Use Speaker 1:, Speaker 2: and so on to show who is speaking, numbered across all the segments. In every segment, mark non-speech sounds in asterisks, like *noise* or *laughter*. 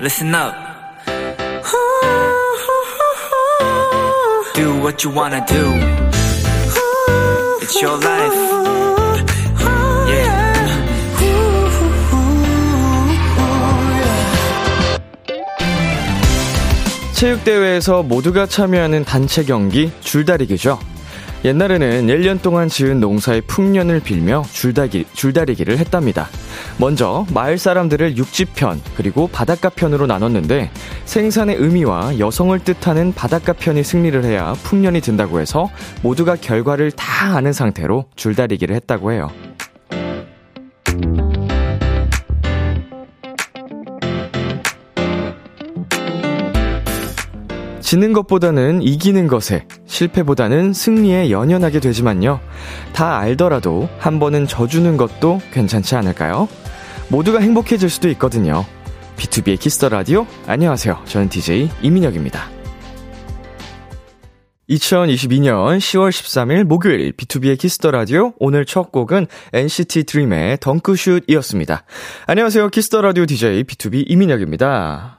Speaker 1: listen up. Do what you wanna do. It's your life. Yeah.
Speaker 2: 체육대회에서 모두가 참여하는 단체 경기 줄다리기죠. 옛날에는 1년 동안 지은 농사의 풍년을 빌며 줄다기, 줄다리기를 했답니다. 먼저 마을 사람들을 육지편 그리고 바닷가편으로 나눴는데 생산의 의미와 여성을 뜻하는 바닷가편이 승리를 해야 풍년이 든다고 해서 모두가 결과를 다 아는 상태로 줄다리기를 했다고 해요. 지는 것보다는 이기는 것에, 실패보다는 승리에 연연하게 되지만요. 다 알더라도 한 번은 져주는 것도 괜찮지 않을까요? 모두가 행복해질 수도 있거든요. 비투비의 Kiss the Radio. 안녕하세요. 저는 DJ 이민혁입니다. 2022년 10월 13일 목요일 비투비의 Kiss the Radio. 오늘 첫 곡은 NCT 드림의 덩크슛이었습니다. 안녕하세요. 키스터 라디오 DJ B2B 이민혁입니다.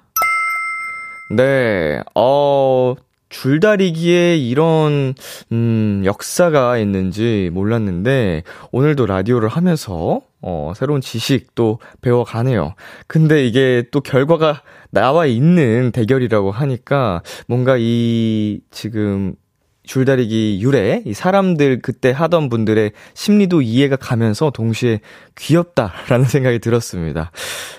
Speaker 2: 네, 어, 줄다리기에 이런, 음, 역사가 있는지 몰랐는데, 오늘도 라디오를 하면서, 어, 새로운 지식도 배워가네요. 근데 이게 또 결과가 나와 있는 대결이라고 하니까, 뭔가 이, 지금, 줄다리기 유래, 이 사람들 그때 하던 분들의 심리도 이해가 가면서 동시에 귀엽다라는 *laughs* 생각이 들었습니다.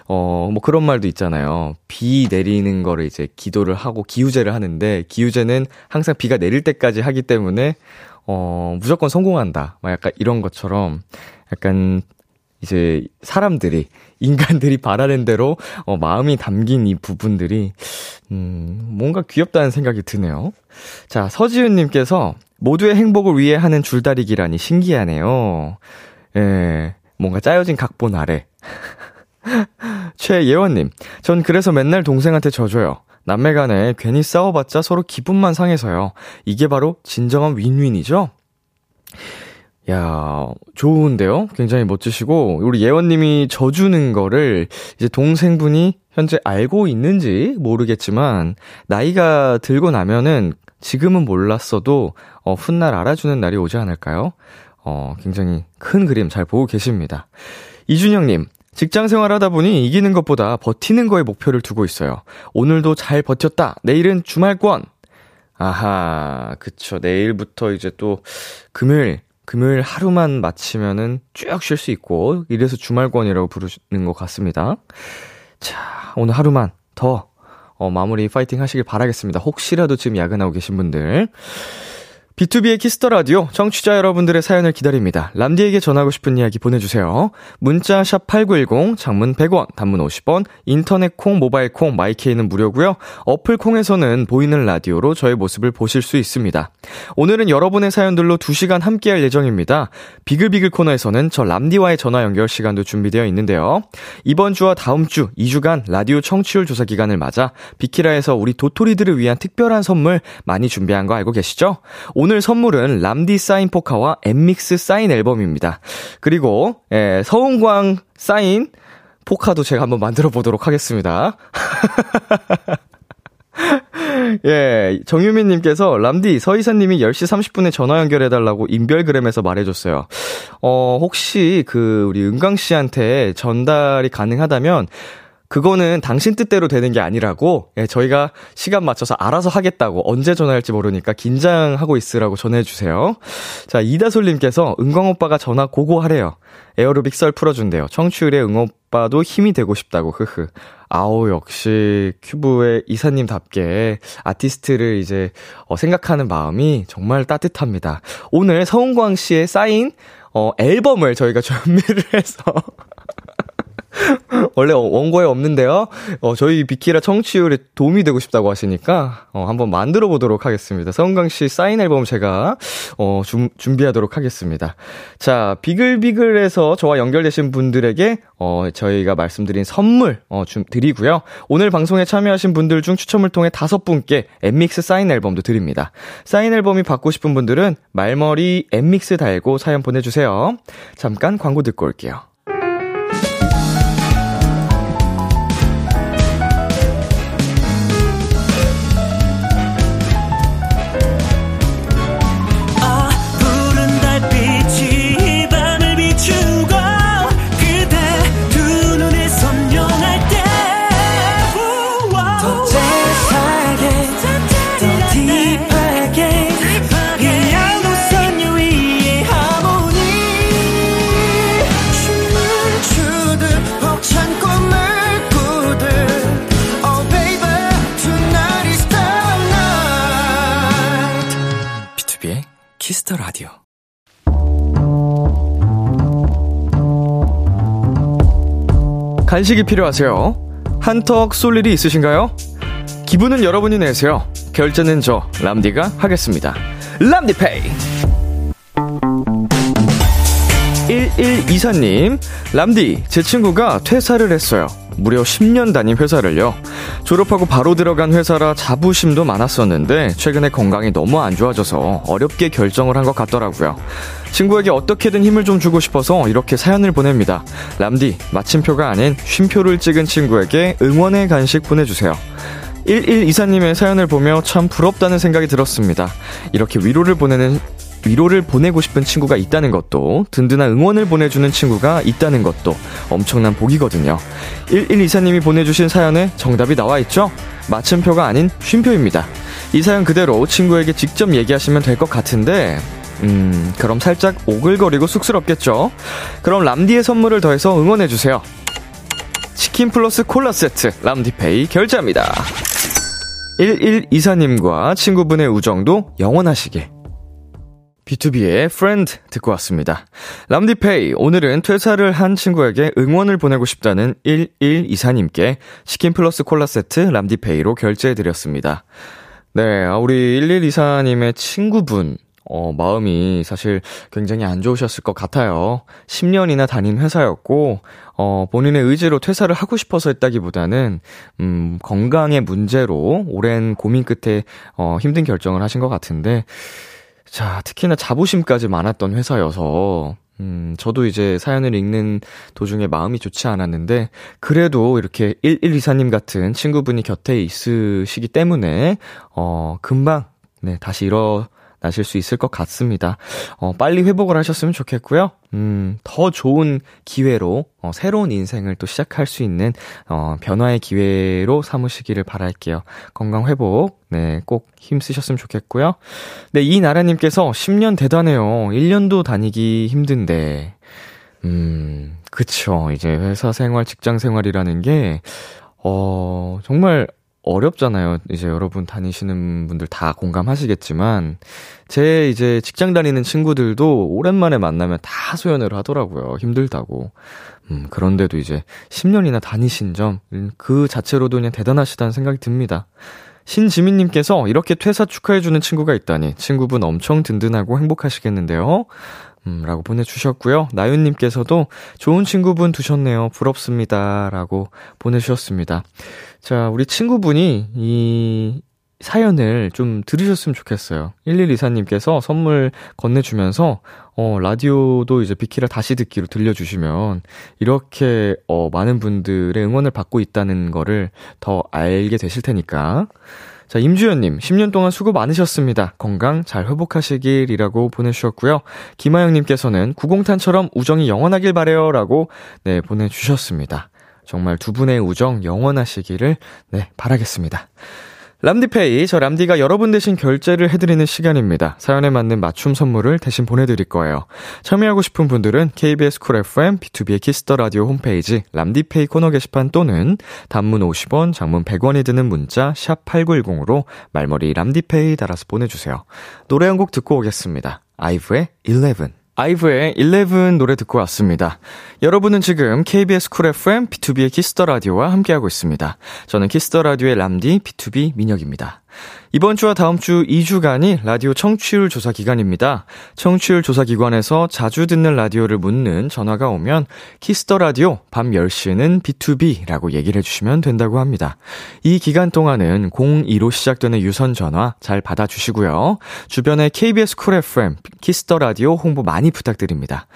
Speaker 2: 어, 뭐 그런 말도 있잖아요. 비 내리는 거를 이제 기도를 하고 기우제를 하는데, 기우제는 항상 비가 내릴 때까지 하기 때문에, 어, 무조건 성공한다. 막 약간 이런 것처럼, 약간 이제 사람들이 인간들이 바라는 대로 어, 마음이 담긴 이 부분들이 음, 뭔가 귀엽다는 생각이 드네요. 자, 서지윤 님께서 모두의 행복을 위해 하는 줄다리기라니 신기하네요. 예, 뭔가 짜여진 각본 아래. *laughs* 최예원님, 전 그래서 맨날 동생한테 져줘요. 남매 간에 괜히 싸워봤자 서로 기분만 상해서요. 이게 바로 진정한 윈윈이죠? 야, 좋은데요? 굉장히 멋지시고, 우리 예원님이 져주는 거를 이제 동생분이 현재 알고 있는지 모르겠지만, 나이가 들고 나면은 지금은 몰랐어도, 어, 훗날 알아주는 날이 오지 않을까요? 어, 굉장히 큰 그림 잘 보고 계십니다. 이준영님, 직장 생활 하다 보니 이기는 것보다 버티는 거에 목표를 두고 있어요. 오늘도 잘 버텼다. 내일은 주말권. 아하, 그쵸. 내일부터 이제 또 금요일 금요일 하루만 마치면은 쭉 쉴 수 있고, 이래서 주말권이라고 부르는 것 같습니다. 자, 오늘 하루만 더, 어, 마무리 파이팅 하시길 바라겠습니다. 혹시라도 지금 야근하고 계신 분들. 비투비의 Kiss the Radio 청취자 여러분들의 사연을 기다립니다. 람디에게 전하고 싶은 이야기 보내주세요. 문자 샵 #8910 장문 100원, 단문 50원, 인터넷 콩, 모바일 콩, 마이케이는 무료고요. 어플 콩에서는 보이는 라디오로 저의 모습을 보실 수 있습니다. 오늘은 여러분의 사연들로 2시간 함께할 예정입니다. 비글비글 코너에서는 저 람디와의 전화 연결 시간도 준비되어 있는데요. 이번 주와 다음 주 2주간 라디오 청취율 조사 기간을 맞아 비키라에서 우리 도토리들을 위한 특별한 선물 많이 준비한 거 알고 계시죠? 오늘 선물은 람디 사인 포카와 엔믹스 사인 앨범입니다. 그리고 예, 서운광 사인 포카도 제가 한번 만들어 보도록 하겠습니다. *laughs* 예, 정유민님께서 람디 서이사님이 10시 30분에 전화 연결해달라고 인별그램에서 말해줬어요. 어, 혹시 그 우리 은강 씨한테 전달이 가능하다면 그거는 당신 뜻대로 되는 게 아니라고, 예, 저희가 시간 맞춰서 알아서 하겠다고, 언제 전화할지 모르니까 긴장하고 있으라고 전해주세요. 자, 이다솔님께서 은광 오빠가 전화 고고하래요. 에어로빅 썰 풀어준대요. 청취율에 응 오빠도 힘이 되고 싶다고, 흐흐. 아우, 역시 큐브의 이사님답게 아티스트를 이제, 어, 생각하는 마음이 정말 따뜻합니다. 오늘 서은광 씨의 사인, 어, 앨범을 저희가 *laughs* 준비를 해서, *laughs* 원래 원고에 없는데요. 어, 저희 비키라 청취율에 도움이 되고 싶다고 하시니까, 어, 한번 만들어 보도록 하겠습니다. 서은강 씨 사인 앨범 제가, 어, 준, 준비하도록 하겠습니다. 자, 비글비글에서 저와 연결되신 분들에게, 어, 저희가 말씀드린 선물, 어, 좀 드리고요. 오늘 방송에 참여하신 분들 중 추첨을 통해 다섯 분께 엠믹스 사인 앨범도 드립니다. 사인 앨범이 받고 싶은 분들은 말머리 엠믹스 달고 사연 보내주세요. 잠깐 광고 듣고 올게요.
Speaker 1: 라디오.
Speaker 2: 간식이 필요하세요? 한턱 쏠 일이 있으신가요? 기분은 여러분이 내세요. 결제는 저 람디가 하겠습니다. 람디페이. 1124님, 람디, 제 친구가 퇴사를 했어요. 무려 10년 다닌 회사를요. 졸업하고 바로 들어간 회사라 자부심도 많았었는데, 최근에 건강이 너무 안 좋아져서 어렵게 결정을 한 것 같더라고요. 친구에게 어떻게든 힘을 좀 주고 싶어서 이렇게 사연을 보냅니다. 람디, 마침표가 아닌 쉼표를 찍은 친구에게 응원의 간식 보내주세요. 1124님의 사연을 보며 참 부럽다는 생각이 들었습니다. 이렇게 위로를 보내는 위로를 보내고 싶은 친구가 있다는 것도 든든한 응원을 보내주는 친구가 있다는 것도 엄청난 복이거든요. 1124님이 보내주신 사연에 정답이 나와 있죠? 맞춤표가 아닌 쉼표입니다. 이 사연 그대로 친구에게 직접 얘기하시면 될 것 같은데 음, 그럼 살짝 오글거리고 쑥스럽겠죠? 그럼 람디의 선물을 더해서 응원해주세요. 치킨 플러스 콜라 세트 람디페이 결제합니다. 1124님과 친구분의 우정도 영원하시길. B2B의 Friend 듣고 왔습니다. 람디페이, 오늘은 퇴사를 한 친구에게 응원을 보내고 싶다는 1124님께 치킨 플러스 콜라 세트 람디페이로 결제해드렸습니다. 네, 아, 우리 1124님의 친구분, 어, 마음이 사실 굉장히 안 좋으셨을 것 같아요. 10년이나 다닌 회사였고, 어, 본인의 의지로 퇴사를 하고 싶어서 했다기보다는, 음, 건강의 문제로 오랜 고민 끝에, 어, 힘든 결정을 하신 것 같은데, 자, 특히나 자부심까지 많았던 회사여서, 음, 저도 이제 사연을 읽는 도중에 마음이 좋지 않았는데, 그래도 이렇게 1124님 같은 친구분이 곁에 있으시기 때문에, 어, 금방, 네, 다시 일어, 나실 수 있을 것 같습니다. 어, 빨리 회복을 하셨으면 좋겠고요. 음, 더 좋은 기회로, 어, 새로운 인생을 또 시작할 수 있는, 어, 변화의 기회로 삼으시기를 바랄게요. 건강 회복, 네, 꼭 힘쓰셨으면 좋겠고요. 네, 이나라님께서 10년 대단해요. 1년도 다니기 힘든데, 음, 그쵸. 이제 회사 생활, 직장 생활이라는 게, 어, 정말 어렵잖아요. 이제 여러분 다니시는 분들 다 공감하시겠지만, 제 이제 직장 다니는 친구들도 오랜만에 만나면 다 소연을 하더라고요. 힘들다고. 음, 그런데도 이제 10년이나 다니신 점, 음, 그 자체로도 그냥 대단하시다는 생각이 듭니다. 신지민님께서 이렇게 퇴사 축하해주는 친구가 있다니 친구분 엄청 든든하고 행복하시겠는데요? 음, 라고 보내주셨고요. 나윤님께서도 좋은 친구분 두셨네요. 부럽습니다. 라고 보내주셨습니다. 자, 우리 친구분이 이 사연을 좀 들으셨으면 좋겠어요. 1124님께서 선물 건네주면서, 어, 라디오도 이제 비키라 다시 듣기로 들려주시면, 이렇게, 어, 많은 분들의 응원을 받고 있다는 거를 더 알게 되실 테니까. 자, 임주연님, 10년 동안 수고 많으셨습니다. 건강 잘 회복하시길이라고 보내주셨고요. 김하영님께서는 구공탄처럼 우정이 영원하길 바래요. 라고, 네, 보내주셨습니다. 정말 두 분의 우정 영원하시기를 네 바라겠습니다. 람디페이, 저 람디가 여러분 대신 결제를 해드리는 시간입니다. 사연에 맞는 맞춤 선물을 대신 보내드릴 거예요. 참여하고 싶은 분들은 KBS 쿨 FM, 비투비의 Kiss the Radio 홈페이지, 람디페이 코너 게시판 또는 단문 50원, 장문 100원이 드는 문자, 샵 8910으로 말머리 람디페이 달아서 보내주세요. 노래 한 곡 듣고 오겠습니다. 아이브의 11. 아이브의 11 노래 듣고 왔습니다. 여러분은 지금 KBS 쿨 FM B2B의 키스터 라디오와 함께하고 있습니다. 저는 키스터 라디오의 람디 B2B 민혁입니다. 이번 주와 다음 주 2주간이 라디오 청취율 조사 기간입니다. 청취율 조사 기관에서 자주 듣는 라디오를 묻는 전화가 오면 Kiss the Radio 밤 10시에는 비투비라고 얘기를 해주시면 된다고 합니다. 이 기간 동안은 02로 시작되는 유선 전화 잘 받아주시고요. 주변에 KBS 쿨 FM Kiss the Radio 홍보 많이 부탁드립니다.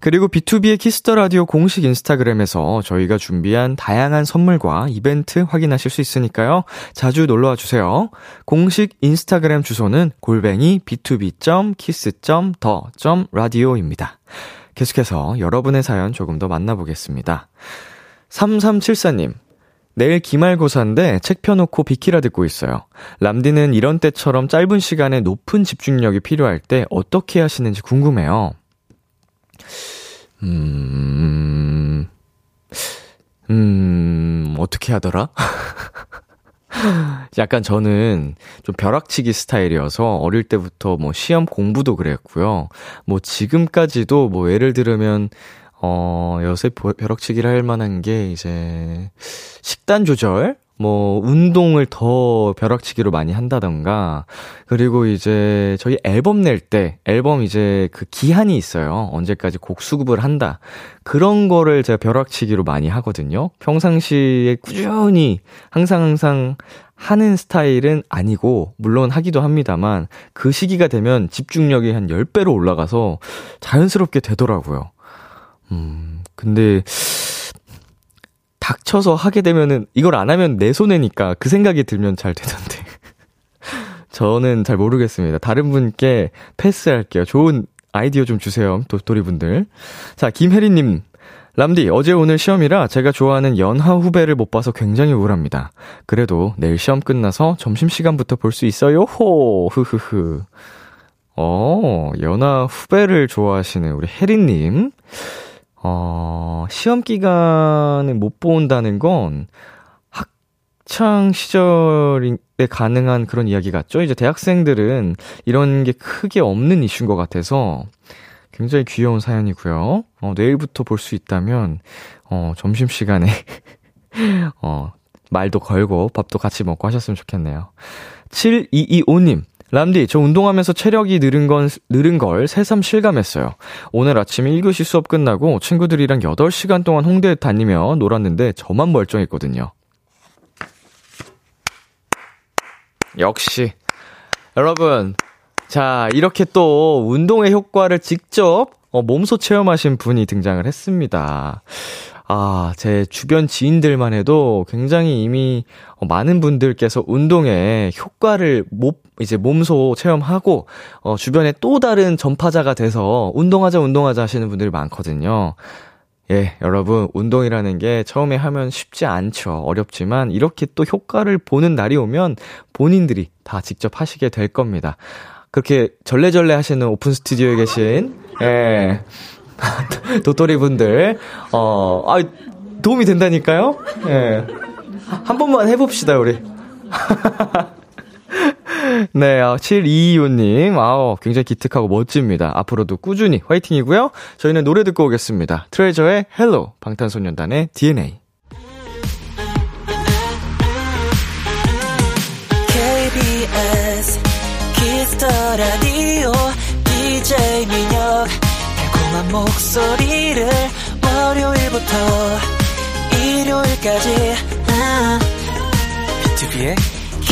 Speaker 2: 그리고 비투비의 Kiss the Radio 공식 인스타그램에서 저희가 준비한 다양한 선물과 이벤트 확인하실 수 있으니까요. 자주 놀러와 주세요. 공식 인스타그램 주소는 골뱅이 btob.kiss.the.radio입니다. 계속해서 여러분의 사연 조금 더 만나보겠습니다. 3374님, 내일 기말고사인데 책 펴놓고 비키라 듣고 있어요. 람디는 이런 때처럼 짧은 시간에 높은 집중력이 필요할 때 어떻게 하시는지 궁금해요. 음, 음, 어떻게 하더라? *laughs* *laughs* 약간 저는 좀 벼락치기 스타일이어서 어릴 때부터 뭐 시험 공부도 그랬고요. 뭐 지금까지도 뭐 예를 들으면 어, 요새 벼락치기를 할 만한 게 이제 식단 조절? 뭐, 운동을 더 벼락치기로 많이 한다던가, 그리고 이제 저희 앨범 낼 때, 앨범 이제 그 기한이 있어요. 언제까지 곡 수급을 한다. 그런 거를 제가 벼락치기로 많이 하거든요. 평상시에 꾸준히 항상 항상 하는 스타일은 아니고, 물론 하기도 합니다만, 그 시기가 되면 집중력이 한 10배로 올라가서 자연스럽게 되더라고요. 음, 근데, 닥쳐서 하게 되면은, 이걸 안 하면 내 손해니까 그 생각이 들면 잘 되던데. *laughs* 저는 잘 모르겠습니다. 다른 분께 패스할게요. 좋은 아이디어 좀 주세요. 도토리 분들. 자, 김혜리님. 람디, 어제 오늘 시험이라 제가 좋아하는 연하 후배를 못 봐서 굉장히 우울합니다. 그래도 내일 시험 끝나서 점심시간부터 볼 수 있어요? 호, 흐흐흐. 어, 연하 후배를 좋아하시는 우리 혜리님. 어, 시험 기간에 못 본다는 건 학창 시절에 가능한 그런 이야기 같죠? 이제 대학생들은 이런 게 크게 없는 이슈인 것 같아서 굉장히 귀여운 사연이고요. 어, 내일부터 볼 수 있다면, 어, 점심시간에, *laughs* 어, 말도 걸고 밥도 같이 먹고 하셨으면 좋겠네요. 7225님, 람디, 저 운동하면서 체력이 늘은 건, 늘은 걸 새삼 실감했어요. 오늘 아침 1교시 수업 끝나고 친구들이랑 8시간 동안 홍대 다니며 놀았는데 저만 멀쩡했거든요. 역시. 여러분, 자, 이렇게 또 운동의 효과를 직접 어, 몸소 체험하신 분이 등장을 했습니다. 아, 제 주변 지인들만 해도 굉장히 이미 많은 분들께서 운동에 효과를 못, 이제 몸소 체험하고, 어, 주변에 또 다른 전파자가 돼서 운동하자, 운동하자 하시는 분들이 많거든요. 예, 여러분, 운동이라는 게 처음에 하면 쉽지 않죠. 어렵지만, 이렇게 또 효과를 보는 날이 오면 본인들이 다 직접 하시게 될 겁니다. 그렇게 절레절레 하시는 오픈 스튜디오에 계신, 예, *laughs* 도토리 분들, 어, 아, 도움이 된다니까요? 예. 한 번만 해 봅시다, 우리. *laughs* 네, 아, 7225님, 아우, 굉장히 기특하고 멋집니다. 앞으로도 꾸준히 화이팅이고요. 저희는 노래 듣고 오겠습니다. 트레저의 Hello, 방탄소년단의 DNA.
Speaker 1: KBS, Kiss the Radio, DJ 민혁, 달콤한 목소리를 월요일부터 일요일까지 아, 비투비의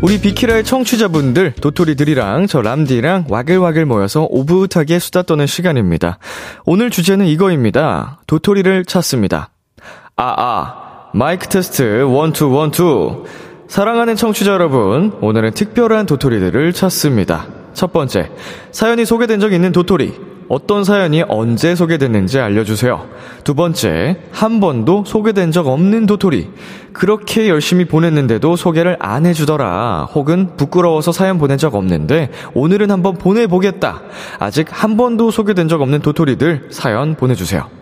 Speaker 2: 우리 비키라의 청취자분들 도토리들이랑 저 람디랑 와글와글 모여서 오붓하게 수다 떠는 시간입니다. 오늘 주제는 이거입니다. 도토리를 찾습니다. 아아 아, 마이크 테스트 one two one two 사랑하는 청취자 여러분 오늘은 특별한 도토리들을 찾습니다. 첫 번째, 사연이 소개된 적 있는 도토리. 어떤 사연이 언제 소개됐는지 알려주세요. 두 번째, 한 번도 소개된 적 없는 도토리. 그렇게 열심히 보냈는데도 소개를 안 해주더라. 혹은 부끄러워서 사연 보낸 적 없는데 오늘은 한번 보내보겠다. 아직 한 번도 소개된 적 없는 도토리들 사연 보내주세요.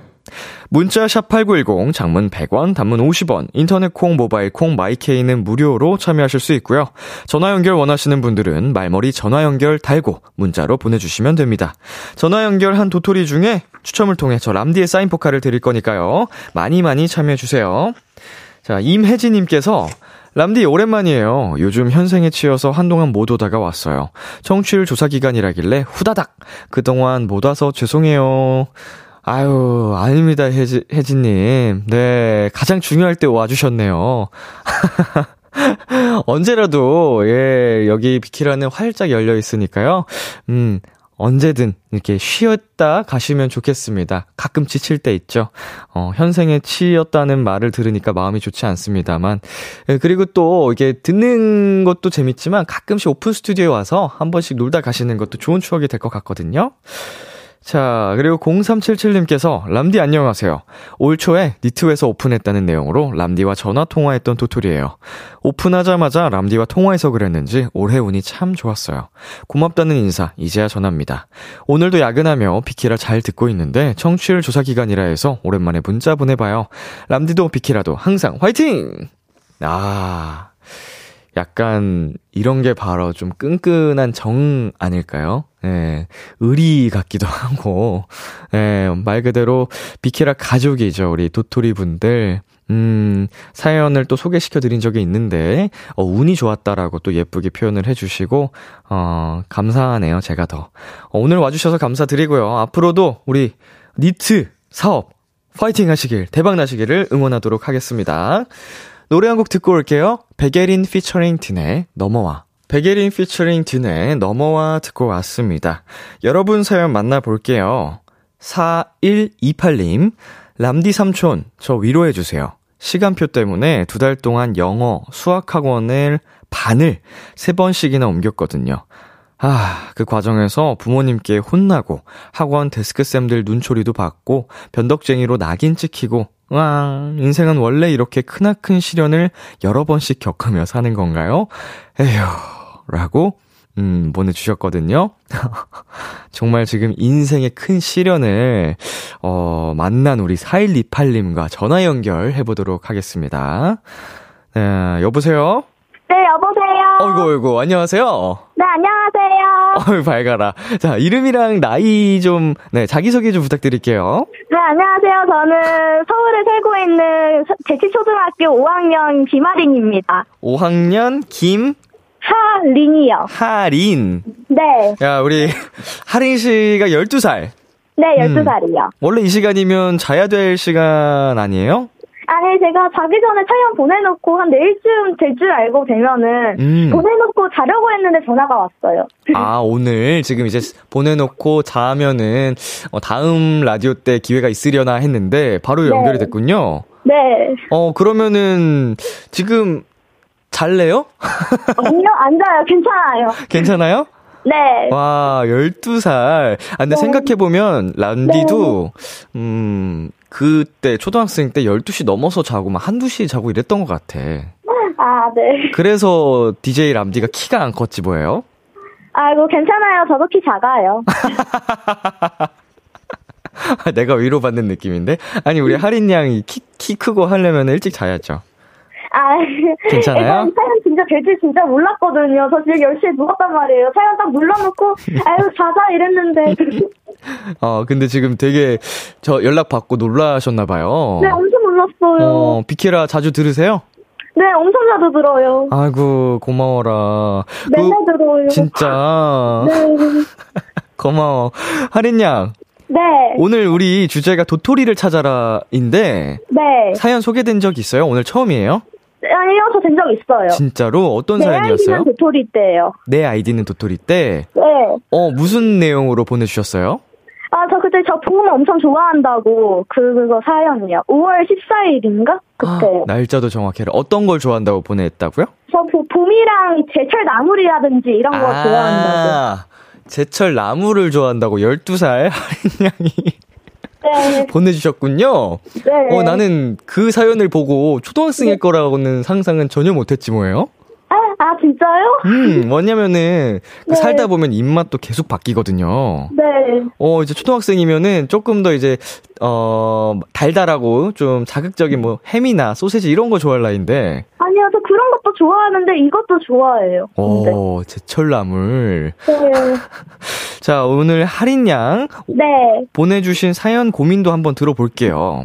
Speaker 2: 문자 샵 8910 장문 100원 단문 50원 인터넷 콩 모바일 콩 마이케이는 무료로 참여하실 수 있고요. 전화 연결 원하시는 분들은 말머리 전화 연결 달고 문자로 보내 주시면 됩니다. 전화 연결한 도토리 중에 추첨을 통해 저 람디의 사인 포카를 드릴 거니까요. 많이 많이 참여해 주세요. 자 임혜진 님께서 람디 오랜만이에요. 요즘 현생에 치여서 한동안 못 오다가 왔어요. 청취율 조사 기간이라길래 후다닥 그동안 못 와서 죄송해요. 아유, 아닙니다, 혜지, 혜지님. 네, 가장 중요할 때 와주셨네요. *laughs* 언제라도, 예, 여기 비키라는 활짝 열려 있으니까요. 음, 언제든 이렇게 쉬었다 가시면 좋겠습니다. 가끔 지칠 때 있죠. 어, 현생에 치였다는 말을 들으니까 마음이 좋지 않습니다만. 예, 그리고 또 이게 듣는 것도 재밌지만 가끔씩 오픈 스튜디오에 와서 한 번씩 놀다 가시는 것도 좋은 추억이 될 것 같거든요. 자, 그리고 0377님께서 람디 안녕하세요. 올 초에 니트에서 오픈했다는 내용으로 람디와 전화 통화했던 도토리예요. 오픈하자마자 람디와 통화해서 그랬는지 올해 운이 참 좋았어요. 고맙다는 인사 이제야 전합니다. 오늘도 야근하며 비키라 잘 듣고 있는데 청취율 조사 기간이라 해서 오랜만에 문자 보내봐요. 람디도 비키라도 항상 화이팅! 아, 약간 이런 게 바로 좀 끈끈한 정 아닐까요? 예, 의리 같기도 *laughs* 하고, 예, 말 그대로 비키라 가족이죠. 우리 도토리 분들. 음, 사연을 또 소개시켜 드린 적이 있는데, 어, 운이 좋았다라고 또 예쁘게 표현을 해주시고, 어, 감사하네요. 제가 더. 어, 오늘 와주셔서 감사드리고요. 앞으로도 우리 니트 사업 파이팅 하시길, 대박 나시기를 응원하도록 하겠습니다. 노래 한 곡 듣고 올게요. 백예린 피처링 딘의 넘어와. 백예린 피처링 딘의 넘어와 듣고 왔습니다. 여러분 사연 만나볼게요. 4128님, 람디 삼촌, 저 위로해주세요. 시간표 때문에 두 달 동안 영어, 수학학원을 반을 세 번씩이나 옮겼거든요. 아, 그 과정에서 부모님께 혼나고 학원 데스크쌤들 눈초리도 받고 변덕쟁이로 낙인 찍히고 와, 인생은 원래 이렇게 크나큰 시련을 여러 번씩 겪으며 사는 건가요? 에휴, 라고, 음, 보내주셨거든요. *laughs* 정말 지금 인생의 큰 시련을, 어, 만난 우리 4128님과 전화 연결해보도록 하겠습니다. 네, 여보세요?
Speaker 3: 네, 여보세요.
Speaker 2: 어이구, 어이구, 안녕하세요.
Speaker 3: 네, 안녕 하세요. *laughs*
Speaker 2: 어이, 밝아라. 자, 이름이랑 나이 좀, 네, 자기소개 좀 부탁드릴게요.
Speaker 3: 네, 안녕하세요. 저는 서울에 살고 있는 대치초등학교 5학년 김아린입니다.
Speaker 2: 5학년 김,
Speaker 3: 하린이요.
Speaker 2: 하린.
Speaker 3: 네,
Speaker 2: 야, 우리, *laughs* 하린 씨가 12살.
Speaker 3: 네, 12살이요.
Speaker 2: 원래 이 시간이면 자야 될 시간 아니에요?
Speaker 3: 아니, 제가 자기 전에 사연 보내놓고 한 내일쯤 될 줄 알고 되면은
Speaker 2: 음.
Speaker 3: 보내놓고 자려고 했는데 전화가 왔어요.
Speaker 2: 아, 오늘 지금 이제 보내놓고 자면은, 어, 다음 라디오 때 기회가 있으려나 했는데, 바로 연결이 됐군요.
Speaker 3: 네.
Speaker 2: 어, 그러면은, 지금, 잘래요? *laughs*
Speaker 3: 아니요, 앉아요. 괜찮아요.
Speaker 2: 괜찮아요?
Speaker 3: 네.
Speaker 2: 와, 12살. 아, 근데
Speaker 3: 네.
Speaker 2: 생각해보면, 란디도, 음, 그때, 초등학생 때 12시 넘어서 자고, 막 한두 시 자고 이랬던 것 같아.
Speaker 3: 아, 네.
Speaker 2: 그래서 DJ 람디가 키가 안 컸지 뭐예요?
Speaker 3: 아이고, 괜찮아요. 저도 키 작아요. *laughs*
Speaker 2: 내가 위로받는 느낌인데? 아니, 우리 하린 양이 키, 키 크고 하려면 일찍 자야죠.
Speaker 3: 아,
Speaker 2: 괜찮아요?
Speaker 3: 일단 사연 진짜 될줄 진짜 몰랐거든요. 저 지금 10시에 누웠단 말이에요. 사연 딱 눌러놓고, 아유, 자자 이랬는데. *laughs*
Speaker 2: 어, 근데 지금 되게 저 연락 받고 놀라셨나봐요.
Speaker 3: 네, 엄청 놀랐어요.
Speaker 2: 어, 비키라 자주 들으세요?
Speaker 3: 네, 엄청 자주 들어요.
Speaker 2: 아이고, 고마워라.
Speaker 3: 맨날
Speaker 2: 그,
Speaker 3: 들어요.
Speaker 2: 진짜.
Speaker 3: 네. *laughs*
Speaker 2: 고마워. 하린 양,
Speaker 3: 네.
Speaker 2: 오늘 우리 주제가 도토리를 찾아라인데,
Speaker 3: 네.
Speaker 2: 사연 소개된 적 있어요? 오늘 처음이에요?
Speaker 3: 네, 아니요, 저 된 적 있어요.
Speaker 2: 진짜로? 어떤
Speaker 3: 내
Speaker 2: 사연이었어요?
Speaker 3: 아이디는 도토리 때예요.
Speaker 2: 내 아이디는 도토리 때,
Speaker 3: 네.
Speaker 2: 어, 무슨 내용으로 보내주셨어요?
Speaker 3: 아, 저 그때 저봄 엄청 좋아한다고, 그, 그거 사연이요. 5월 14일인가? 그때.
Speaker 2: 아, 날짜도 정확해라. 어떤 걸 좋아한다고 보냈다고요?
Speaker 3: 저 보- 봄이랑 제철 나물이라든지 이런 거 좋아한다고.
Speaker 2: 아, 제철 나무를 좋아한다고 12살 하린 양이
Speaker 3: 네. *laughs*
Speaker 2: 보내주셨군요.
Speaker 3: 네.
Speaker 2: 어, 나는 그 사연을 보고 초등학생일 거라고는 상상은 전혀 못했지 뭐예요?
Speaker 3: 아, 아, 진짜요?
Speaker 2: 음, 뭐냐면은, 그
Speaker 3: 네.
Speaker 2: 살다 보면 입맛도 계속 바뀌거든요.
Speaker 3: 네.
Speaker 2: 어, 이제 초등학생이면은 조금 더 이제, 어, 달달하고 좀 자극적인 뭐 햄이나 소세지 이런 거 좋아할 나이인데,
Speaker 3: 아니요, 저 그런 것도 좋아하는데 이것도 좋아해요. 근데.
Speaker 2: 어, 제철나물.
Speaker 3: 네. *laughs*
Speaker 2: 자, 오늘 하린 양
Speaker 3: 네.
Speaker 2: 보내주신 사연 고민도 한번 들어볼게요.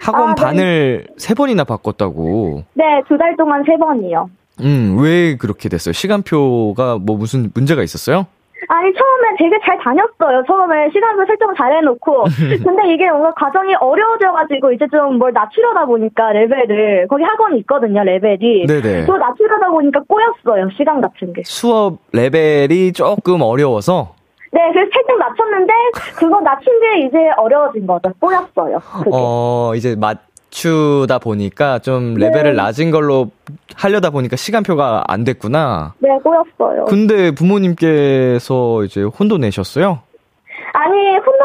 Speaker 2: 학원
Speaker 3: 아, 네.
Speaker 2: 반을 세 번이나 바꿨다고.
Speaker 3: 네, 두 달 동안 세 번이요.
Speaker 2: 음, 왜 그렇게 됐어요? 시간표가 뭐 무슨 문제가 있었어요?
Speaker 3: 아니, 처음에 되게 잘 다녔어요. 처음에 시간표 설정을 잘 해놓고. *laughs* 근데 이게 뭔가 과정이 어려워져가지고 이제 좀 뭘 낮추려다 보니까 레벨을, 거기 학원이 있거든요, 레벨이.
Speaker 2: 네네.
Speaker 3: 또 낮추려다 보니까 꼬였어요, 시간 같은 게.
Speaker 2: 수업 레벨이 조금 어려워서,
Speaker 3: 네, 그래서 살짝 낮췄는데, 그거 낮춘 게 이제 어려워진 거죠. 꼬였어요. 그게.
Speaker 2: 어, 이제 맞 추다 보니까 좀 레벨을
Speaker 3: 네.
Speaker 2: 낮은 걸로 하려다 보니까 시간표가 안 됐구나.
Speaker 3: 네, 꼬였어요.
Speaker 2: 근데 부모님께서 이제 혼도 내셨어요?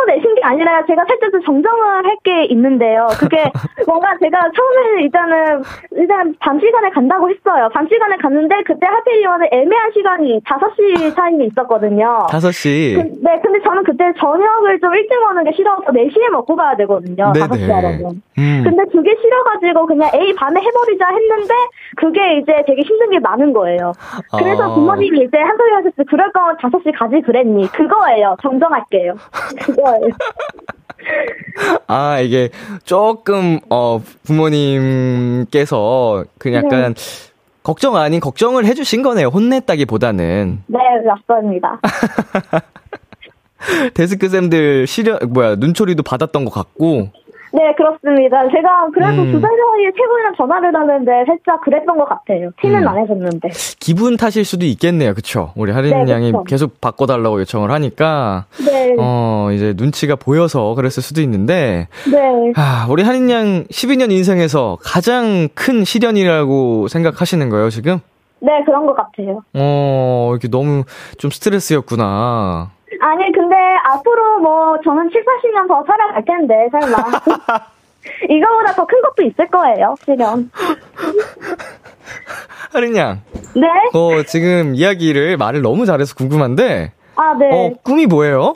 Speaker 3: 내신 게 아니라 제가 살짝 좀 정정을 할 게 있는데요. 그게 *laughs* 뭔가 제가 처음에 일단은 일단 밤 시간에 간다고 했어요. 밤 시간에 갔는데 그때 하필이면 애매한 시간이 5시 타임이 있었거든요.
Speaker 2: 5시.
Speaker 3: 그, 네, 근데 저는 그때 저녁을 좀 일찍 먹는 게 싫어서 4시에 먹고 가야 되거든요.
Speaker 2: 네네.
Speaker 3: 5시 하려면.
Speaker 2: 음.
Speaker 3: 근데 그게 싫어가지고 그냥 A 밤에 해버리자 했는데 그게 이제 되게 힘든 게 많은 거예요. 그래서
Speaker 2: 아.
Speaker 3: 부모님이 이제 한 소리 하셨어요. 그럴 거면 5시 가지 그랬니? 그거예요. 정정할게요. 그거예요.
Speaker 2: 아, 이게 조금, 어, 부모님께서 그 약간 걱정 아닌 걱정을 해주신 거네요. 혼냈다기 보다는.
Speaker 3: 네, 맞습니다. *laughs*
Speaker 2: 데스크쌤들 시련, 뭐야, 눈초리도 받았던 것 같고.
Speaker 3: 네, 그렇습니다. 제가 그래도
Speaker 2: 음.
Speaker 3: 두달 사이에 세 번이나 전화를 하는데 살짝 그랬던 것 같아요. 티는
Speaker 2: 음.
Speaker 3: 안 해줬는데.
Speaker 2: 기분 탓일 수도 있겠네요. 그쵸? 우리 하린
Speaker 3: 네,
Speaker 2: 양이
Speaker 3: 그쵸.
Speaker 2: 계속 바꿔달라고 요청을 하니까,
Speaker 3: 네,
Speaker 2: 어, 이제 눈치가 보여서 그랬을 수도 있는데,
Speaker 3: 네.
Speaker 2: 아, 우리 하린 양 12년 인생에서 가장 큰 시련이라고 생각하시는 거예요, 지금?
Speaker 3: 네, 그런 것 같아요.
Speaker 2: 어, 이렇게 너무 좀 스트레스였구나.
Speaker 3: 아니, 근데 앞으로 뭐 저는 7, 80년 더 살아갈 텐데, 설마. *laughs* 이거보다 더 큰 것도 있을 거예요, 실현.
Speaker 2: 하린 양,
Speaker 3: 네?
Speaker 2: 어, 지금 이야기를 말을 너무 잘해서 궁금한데,
Speaker 3: 아, 네.
Speaker 2: 어, 꿈이 뭐예요?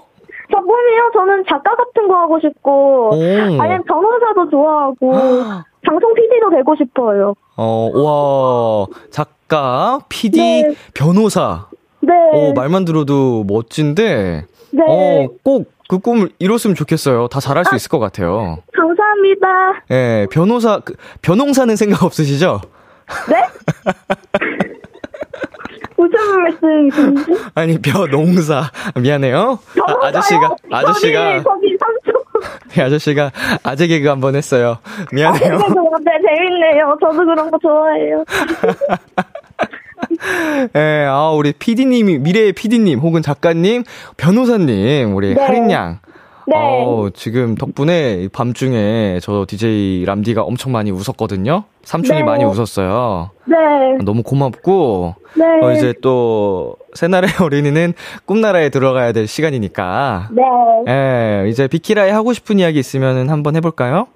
Speaker 3: 저 꿈이요? 저는 작가 같은 거 하고 싶고,
Speaker 2: 오.
Speaker 3: 아니면 변호사도 좋아하고, *gasps* 방송 PD도 되고 싶어요.
Speaker 2: 어, 와, 작가, PD,
Speaker 3: 네.
Speaker 2: 변호사.
Speaker 3: 네.
Speaker 2: 어, 말만 들어도 멋진데,
Speaker 3: 네.
Speaker 2: 어, 꼭 그 꿈을 이뤘으면 좋겠어요. 다 잘할 수 있을 것 같아요.
Speaker 3: 감사합니다.
Speaker 2: 예, 변호사, 그, 변홍사는 생각 없으시죠?
Speaker 3: 네? *laughs* 무슨 말씀이신지?
Speaker 2: 아니, 변홍사. 미안해요. 아, 아저씨가, 아저씨가,
Speaker 3: 저기, 삼촌.
Speaker 2: 이 아저씨가 아재 개그 한 번 했어요. 미안해요.
Speaker 3: 네, 재밌네요. 저도 그런 거 좋아해요. *laughs*
Speaker 2: 예, 아, 우리 PD님이, 미래의 PD님, 혹은 작가님, 변호사님, 우리
Speaker 3: 네.
Speaker 2: 하린 양.
Speaker 3: 네.
Speaker 2: 어, 지금 덕분에 밤중에 저 DJ 람디가 엄청 많이 웃었거든요. 삼촌이
Speaker 3: 네.
Speaker 2: 많이 웃었어요.
Speaker 3: 네.
Speaker 2: 너무 고맙고,
Speaker 3: 네.
Speaker 2: 어, 이제 또, 새날의 *laughs* 어린이는 꿈나라에 들어가야 될 시간이니까.
Speaker 3: 네.
Speaker 2: 예, 이제 비키라에 하고 싶은 이야기 있으면 한번 해볼까요?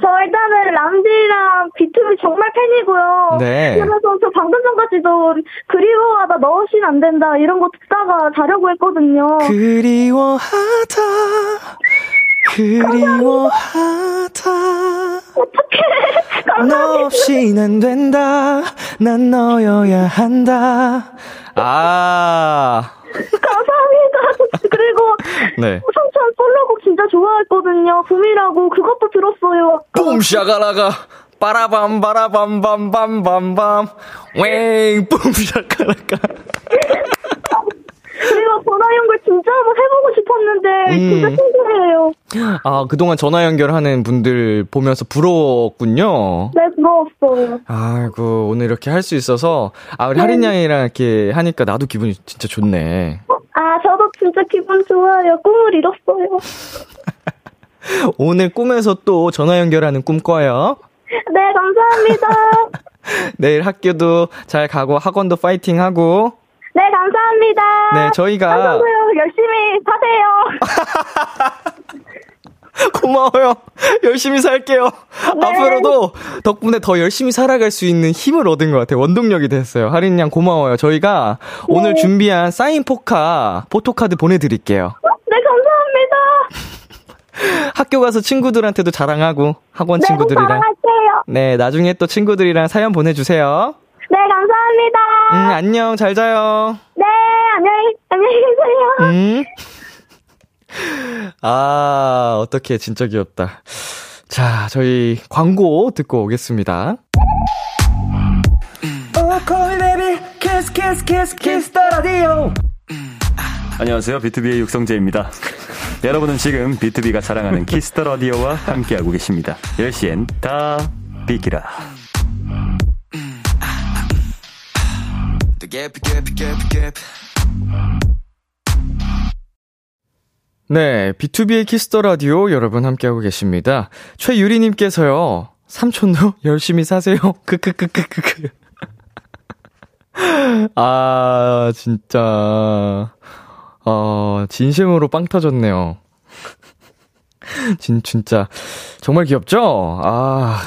Speaker 3: 저 일단은 람디랑 비투비 정말 팬이고요.
Speaker 2: 네.
Speaker 3: 그래서 저 방금 전까지도 그리워하다 넣으시면 안 된다 이런 거 듣다가 자려고 했거든요.
Speaker 2: 그리워하다, 그리워하다.
Speaker 3: 어떡해. *laughs*
Speaker 2: 너안 된다. 난 너여야 한다. 아.
Speaker 3: 감사합니다. *laughs* 그리고
Speaker 2: 네.
Speaker 3: 삼촌 솔로곡 진짜 좋아했거든요. 붐이라고 그것도 들었어요.
Speaker 2: 뿜 샤가라가. 빠라밤 바라밤 밤밤밤밤. 웽. 뿜 샤가라가.
Speaker 3: 그리고 전화 연결 진짜 한번 해보고 싶었는데
Speaker 2: 음.
Speaker 3: 진짜 신기해요.
Speaker 2: 아, 그동안 전화 연결하는 분들 보면서 부러웠군요.
Speaker 3: 네, 부러웠어요.
Speaker 2: 아이고, 오늘 이렇게 할 수 있어서, 아, 우리 하린 양이랑 이렇게 하니까 나도 기분이 진짜 좋네.
Speaker 3: 아, 저도 진짜 기분 좋아요. 꿈을 이뤘어요. *laughs*
Speaker 2: 오늘 꿈에서 또 전화 연결하는 꿈 꿔요. *laughs*
Speaker 3: 네, 감사합니다. *laughs*
Speaker 2: 내일 학교도 잘 가고 학원도 파이팅 하고.
Speaker 3: 네, 감사합니다.
Speaker 2: 네, 저희가-
Speaker 3: 한성도요 열심히 사세요. *laughs*
Speaker 2: 고마워요. 열심히 살게요.
Speaker 3: 네.
Speaker 2: 앞으로도 덕분에 더 열심히 살아갈 수 있는 힘을 얻은 것 같아요. 원동력이 됐어요. 하린 양 고마워요. 저희가 오늘
Speaker 3: 네.
Speaker 2: 준비한 사인 포카, 포토카드 보내드릴게요.
Speaker 3: 네, 감사합니다. *laughs*
Speaker 2: 학교 가서 친구들한테도 자랑하고 학원
Speaker 3: 네,
Speaker 2: 친구들이랑.
Speaker 3: 사랑할게요.
Speaker 2: 네, 나중에 또 친구들이랑 사연 보내주세요.
Speaker 3: 네, 감사합니다.
Speaker 2: 음, 안녕. 잘 자요.
Speaker 3: 네, 안녕히, 안녕히 계세요.
Speaker 2: 음. 아, 어떻게 진짜 귀엽다. 자, 저희 광고 듣고 오겠습니다.
Speaker 4: 안녕하세요. 비투비의 육성재입니다. 여러분은 지금 비투비가 자랑하는 Kiss the Radio와 함께하고 계십니다. 10시엔 다 비키라.
Speaker 2: 네, B2B의 키스터 라디오 여러분 함께하고 계십니다. 최유리님께서요, 삼촌도 *laughs* 열심히 사세요. *laughs* 크크크크크크. *laughs* 아, 진짜, 어, 진심으로 빵 터졌네요. 진, 진짜, 정말 귀엽죠? 아,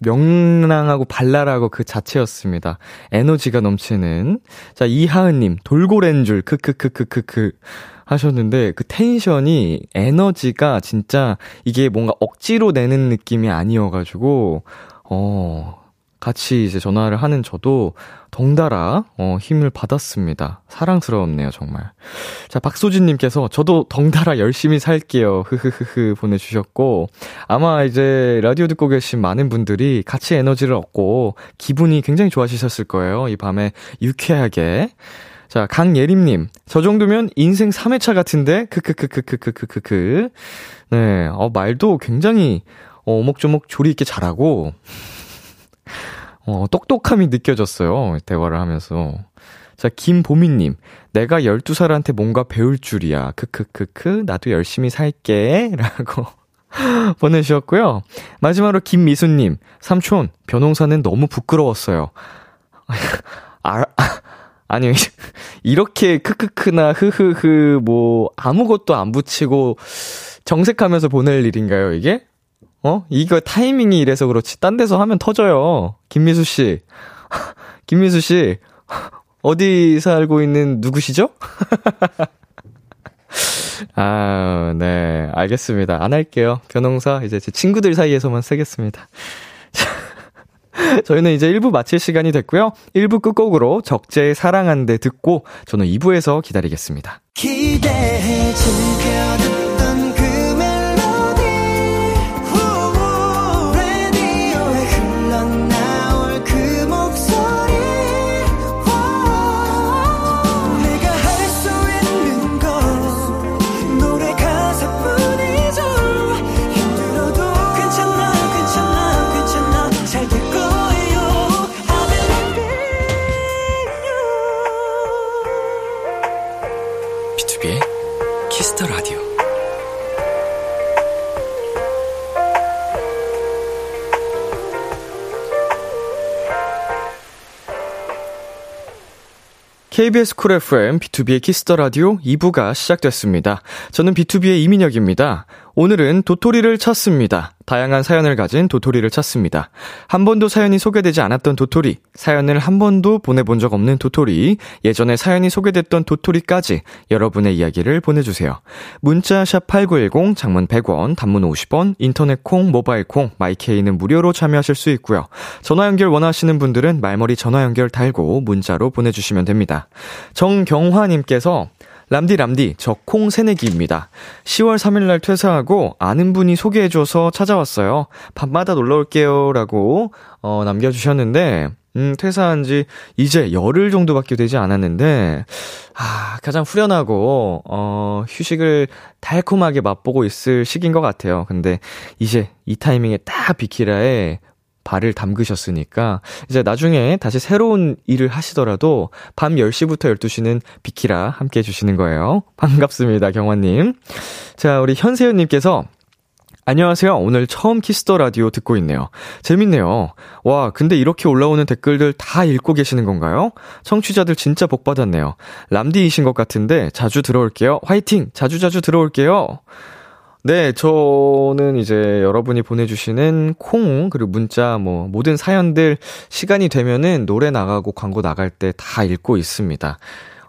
Speaker 2: 명랑하고 발랄하고 그 자체였습니다. 에너지가 넘치는. 자, 이하은님, 돌고래인 줄, 크크크크크크. 하셨는데, 그 텐션이, 에너지가 진짜, 이게 뭔가 억지로 내는 느낌이 아니어가지고, 어, 같이 이제 전화를 하는 저도 덩달아 어, 힘을 받았습니다. 사랑스러웠네요, 정말. 자, 박소진님께서 저도 덩달아 열심히 살게요. 흐흐흐흐 *laughs* 보내주셨고, 아마 이제 라디오 듣고 계신 많은 분들이 같이 에너지를 얻고 기분이 굉장히 좋아지셨을 거예요. 이 밤에 유쾌하게. 자, 강예림님, 저 정도면 인생 3회차 같은데? 크크크크크크크크. 네, 어, 말도 굉장히, 어, 오목조목 조리 있게 잘하고, 어, 똑똑함이 느껴졌어요. 대화를 하면서. 자, 김보미님. 내가 12살한테 뭔가 배울 줄이야. 크크크크. 나도 열심히 살게. *laughs* 라고 *laughs* 보내주셨고요. 마지막으로 김미수님. 삼촌, 변홍사는 너무 부끄러웠어요. *laughs* 아, 아니, *laughs* 이렇게 크크크나 흐흐흐 뭐 아무것도 안 붙이고 정색하면서 보낼 일인가요, 이게? 어? 이거 타이밍이 이래서 그렇지. 딴 데서 하면 터져요. 김미수 씨. *laughs* 김미수 씨. *laughs* 어디 살고 있는 누구시죠? 아, 네. 알겠습니다. 안 할게요. 변홍사 이제 제 친구들 사이에서만 쓰겠습니다. *laughs* 저희는 이제 1부 마칠 시간이 됐고요. 1부 끝곡으로 적재의 사랑한데 듣고 저는 2부에서 기다리겠습니다. 기대해 KBS 쿨 FM, B2B의 키스터 라디오 2부가 시작됐습니다. 저는 BTOB의 이민혁입니다. 오늘은 도토리를 찾습니다. 다양한 사연을 가진 도토리를 찾습니다. 한 번도 사연이 소개되지 않았던 도토리, 사연을 한 번도 보내본 적 없는 도토리, 예전에 사연이 소개됐던 도토리까지 여러분의 이야기를 보내주세요. 문자 샵8910, 장문 100원, 단문 50원, 인터넷 콩, 모바일 콩, my K는 무료로 참여하실 수 있고요. 전화 연결 원하시는 분들은 말머리 전화 연결 달고 문자로 보내주시면 됩니다. 정경화님께서 람디 람디 저 콩 새내기입니다. 10월 3일 날 퇴사하고 아는 분이 소개해 줘서 찾아왔어요. 밤마다 놀러 올게요라고 어, 남겨 주셨는데 음, 퇴사한 지 이제 열흘 정도밖에 되지 않았는데, 아, 가장 후련하고, 어, 휴식을 달콤하게 맛보고 있을 시기인 것 같아요. 근데 이제 이 타이밍에 딱 비키라에 발을 담그셨으니까 이제 나중에 다시 새로운 일을 하시더라도 밤 10시부터 12시는 비키라 함께 해주시는 거예요. 반갑습니다, 경화님. 자, 우리 현세연님께서 안녕하세요. 오늘 처음 Kiss the Radio 듣고 있네요. 재밌네요. 와, 근데 이렇게 올라오는 댓글들 다 읽고 계시는 건가요? 청취자들 진짜 복 받았네요. 람디이신 것 같은데 자주 들어올게요. 화이팅! 자주자주 들어올게요. 네, 저는 이제 여러분이 보내주시는 콩, 그리고 문자, 뭐, 모든 사연들 시간이 되면은 노래 나가고 광고 나갈 때 다 읽고 있습니다.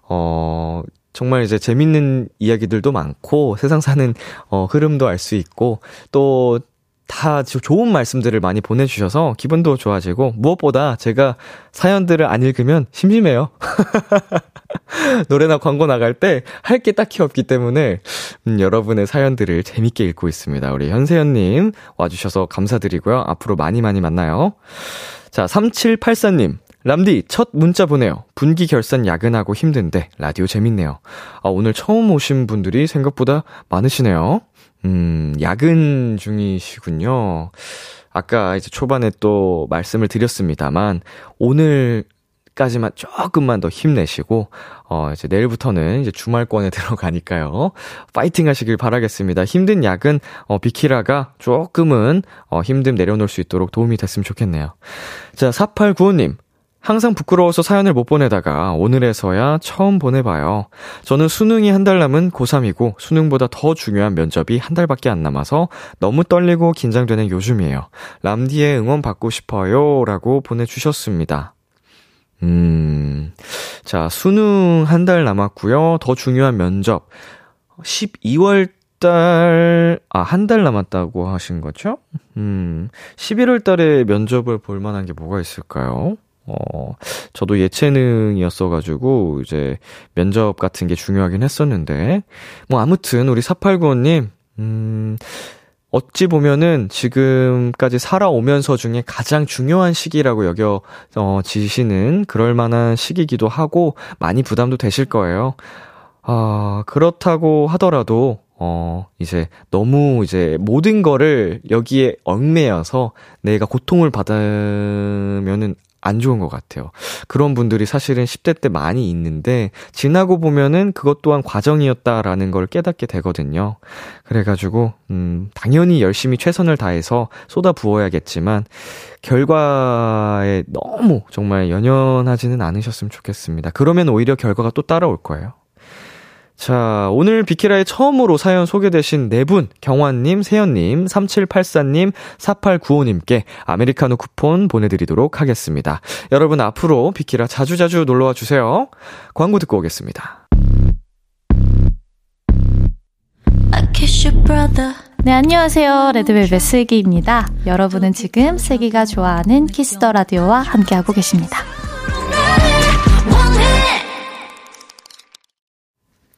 Speaker 2: 어, 정말 이제 재밌는 이야기들도 많고, 세상 사는, 어, 흐름도 알 수 있고, 또, 다 좋은 말씀들을 많이 보내주셔서 기분도 좋아지고, 무엇보다 제가 사연들을 안 읽으면 심심해요. *laughs* 노래나 광고 나갈 때 할 게 딱히 없기 때문에 음, 여러분의 사연들을 재밌게 읽고 있습니다. 우리 현세연님 와주셔서 감사드리고요. 앞으로 많이 많이 만나요. 자, 3784님. 람디, 첫 문자 보내요. 분기 결산 야근하고 힘든데, 라디오 재밌네요. 아, 오늘 처음 오신 분들이 생각보다 많으시네요. 음, 야근 중이시군요. 아까 이제 초반에 또 말씀을 드렸습니다만, 오늘 까지만 조금만 더 힘내시고, 어, 이제 내일부터는 이제 주말권에 *laughs* 들어가니까요. 파이팅 하시길 바라겠습니다. 힘든 약은, 어, 비키라가 조금은, 어, 힘듦 내려놓을 수 있도록 도움이 됐으면 좋겠네요. 자, 4895님. 항상 부끄러워서 사연을 못 보내다가 오늘에서야 처음 보내봐요. 저는 수능이 한 달 남은 고3이고 수능보다 더 중요한 면접이 한 달밖에 안 남아서 너무 떨리고 긴장되는 요즘이에요. 람디의 응원 받고 싶어요. 라고 보내주셨습니다. 음, 자, 수능 한 달 남았고요. 더 중요한 면접. 12월 달, 아, 한 달 남았다고 하신 거죠? 음, 11월 달에 면접을 볼 만한 게 뭐가 있을까요? 어, 저도 예체능이었어가지고, 이제, 면접 같은 게 중요하긴 했었는데, 뭐, 아무튼, 우리 4895님, 음, 어찌 보면은 지금까지 살아오면서 중에 가장 중요한 시기라고 여겨, 어, 지시는 그럴 만한 시기기도 하고, 많이 부담도 되실 거예요. 아, 그렇다고 하더라도, 어, 이제 너무 이제 모든 거를 여기에 얽매여서 내가 고통을 받으면은 안 좋은 것 같아요. 그런 분들이 사실은 10대 때 많이 있는데, 지나고 보면은 그것 또한 과정이었다라는 걸 깨닫게 되거든요. 그래가지고, 음, 당연히 열심히 최선을 다해서 쏟아 부어야겠지만, 결과에 너무 정말 연연하지는 않으셨으면 좋겠습니다. 그러면 오히려 결과가 또 따라올 거예요. 자, 오늘 비키라에 처음으로 사연 소개되신 네 분, 경환님, 세연님, 3784님, 4895님께 아메리카노 쿠폰 보내드리도록 하겠습니다. 여러분 앞으로 비키라 자주자주 놀러와 주세요. 광고 듣고 오겠습니다.
Speaker 5: 네, 안녕하세요. Red Velvet 슬기입니다. 여러분은 지금 슬기가 좋아하는 Kiss the Radio와 함께하고 계십니다.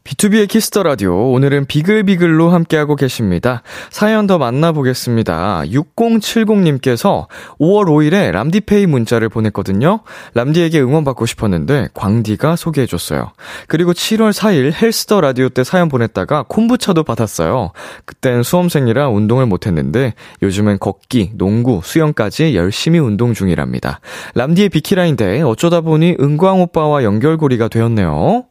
Speaker 2: B2B의 키스터 라디오. 오늘은 비글비글로 함께하고 계십니다. 사연 더 만나보겠습니다. 6070님께서 5월 5일에 람디페이 문자를 보냈거든요. 람디에게 응원받고 싶었는데 광디가 소개해 줬어요. 그리고 7월 4일 Health the Radio 때 사연 보냈다가 콤부차도 받았어요. 그땐 수험생이라 운동을 못 했는데 요즘은 걷기, 농구, 수영까지 열심히 운동 중이랍니다. 람디의 비키라인데 어쩌다 보니 은광 오빠와 연결고리가 되었네요.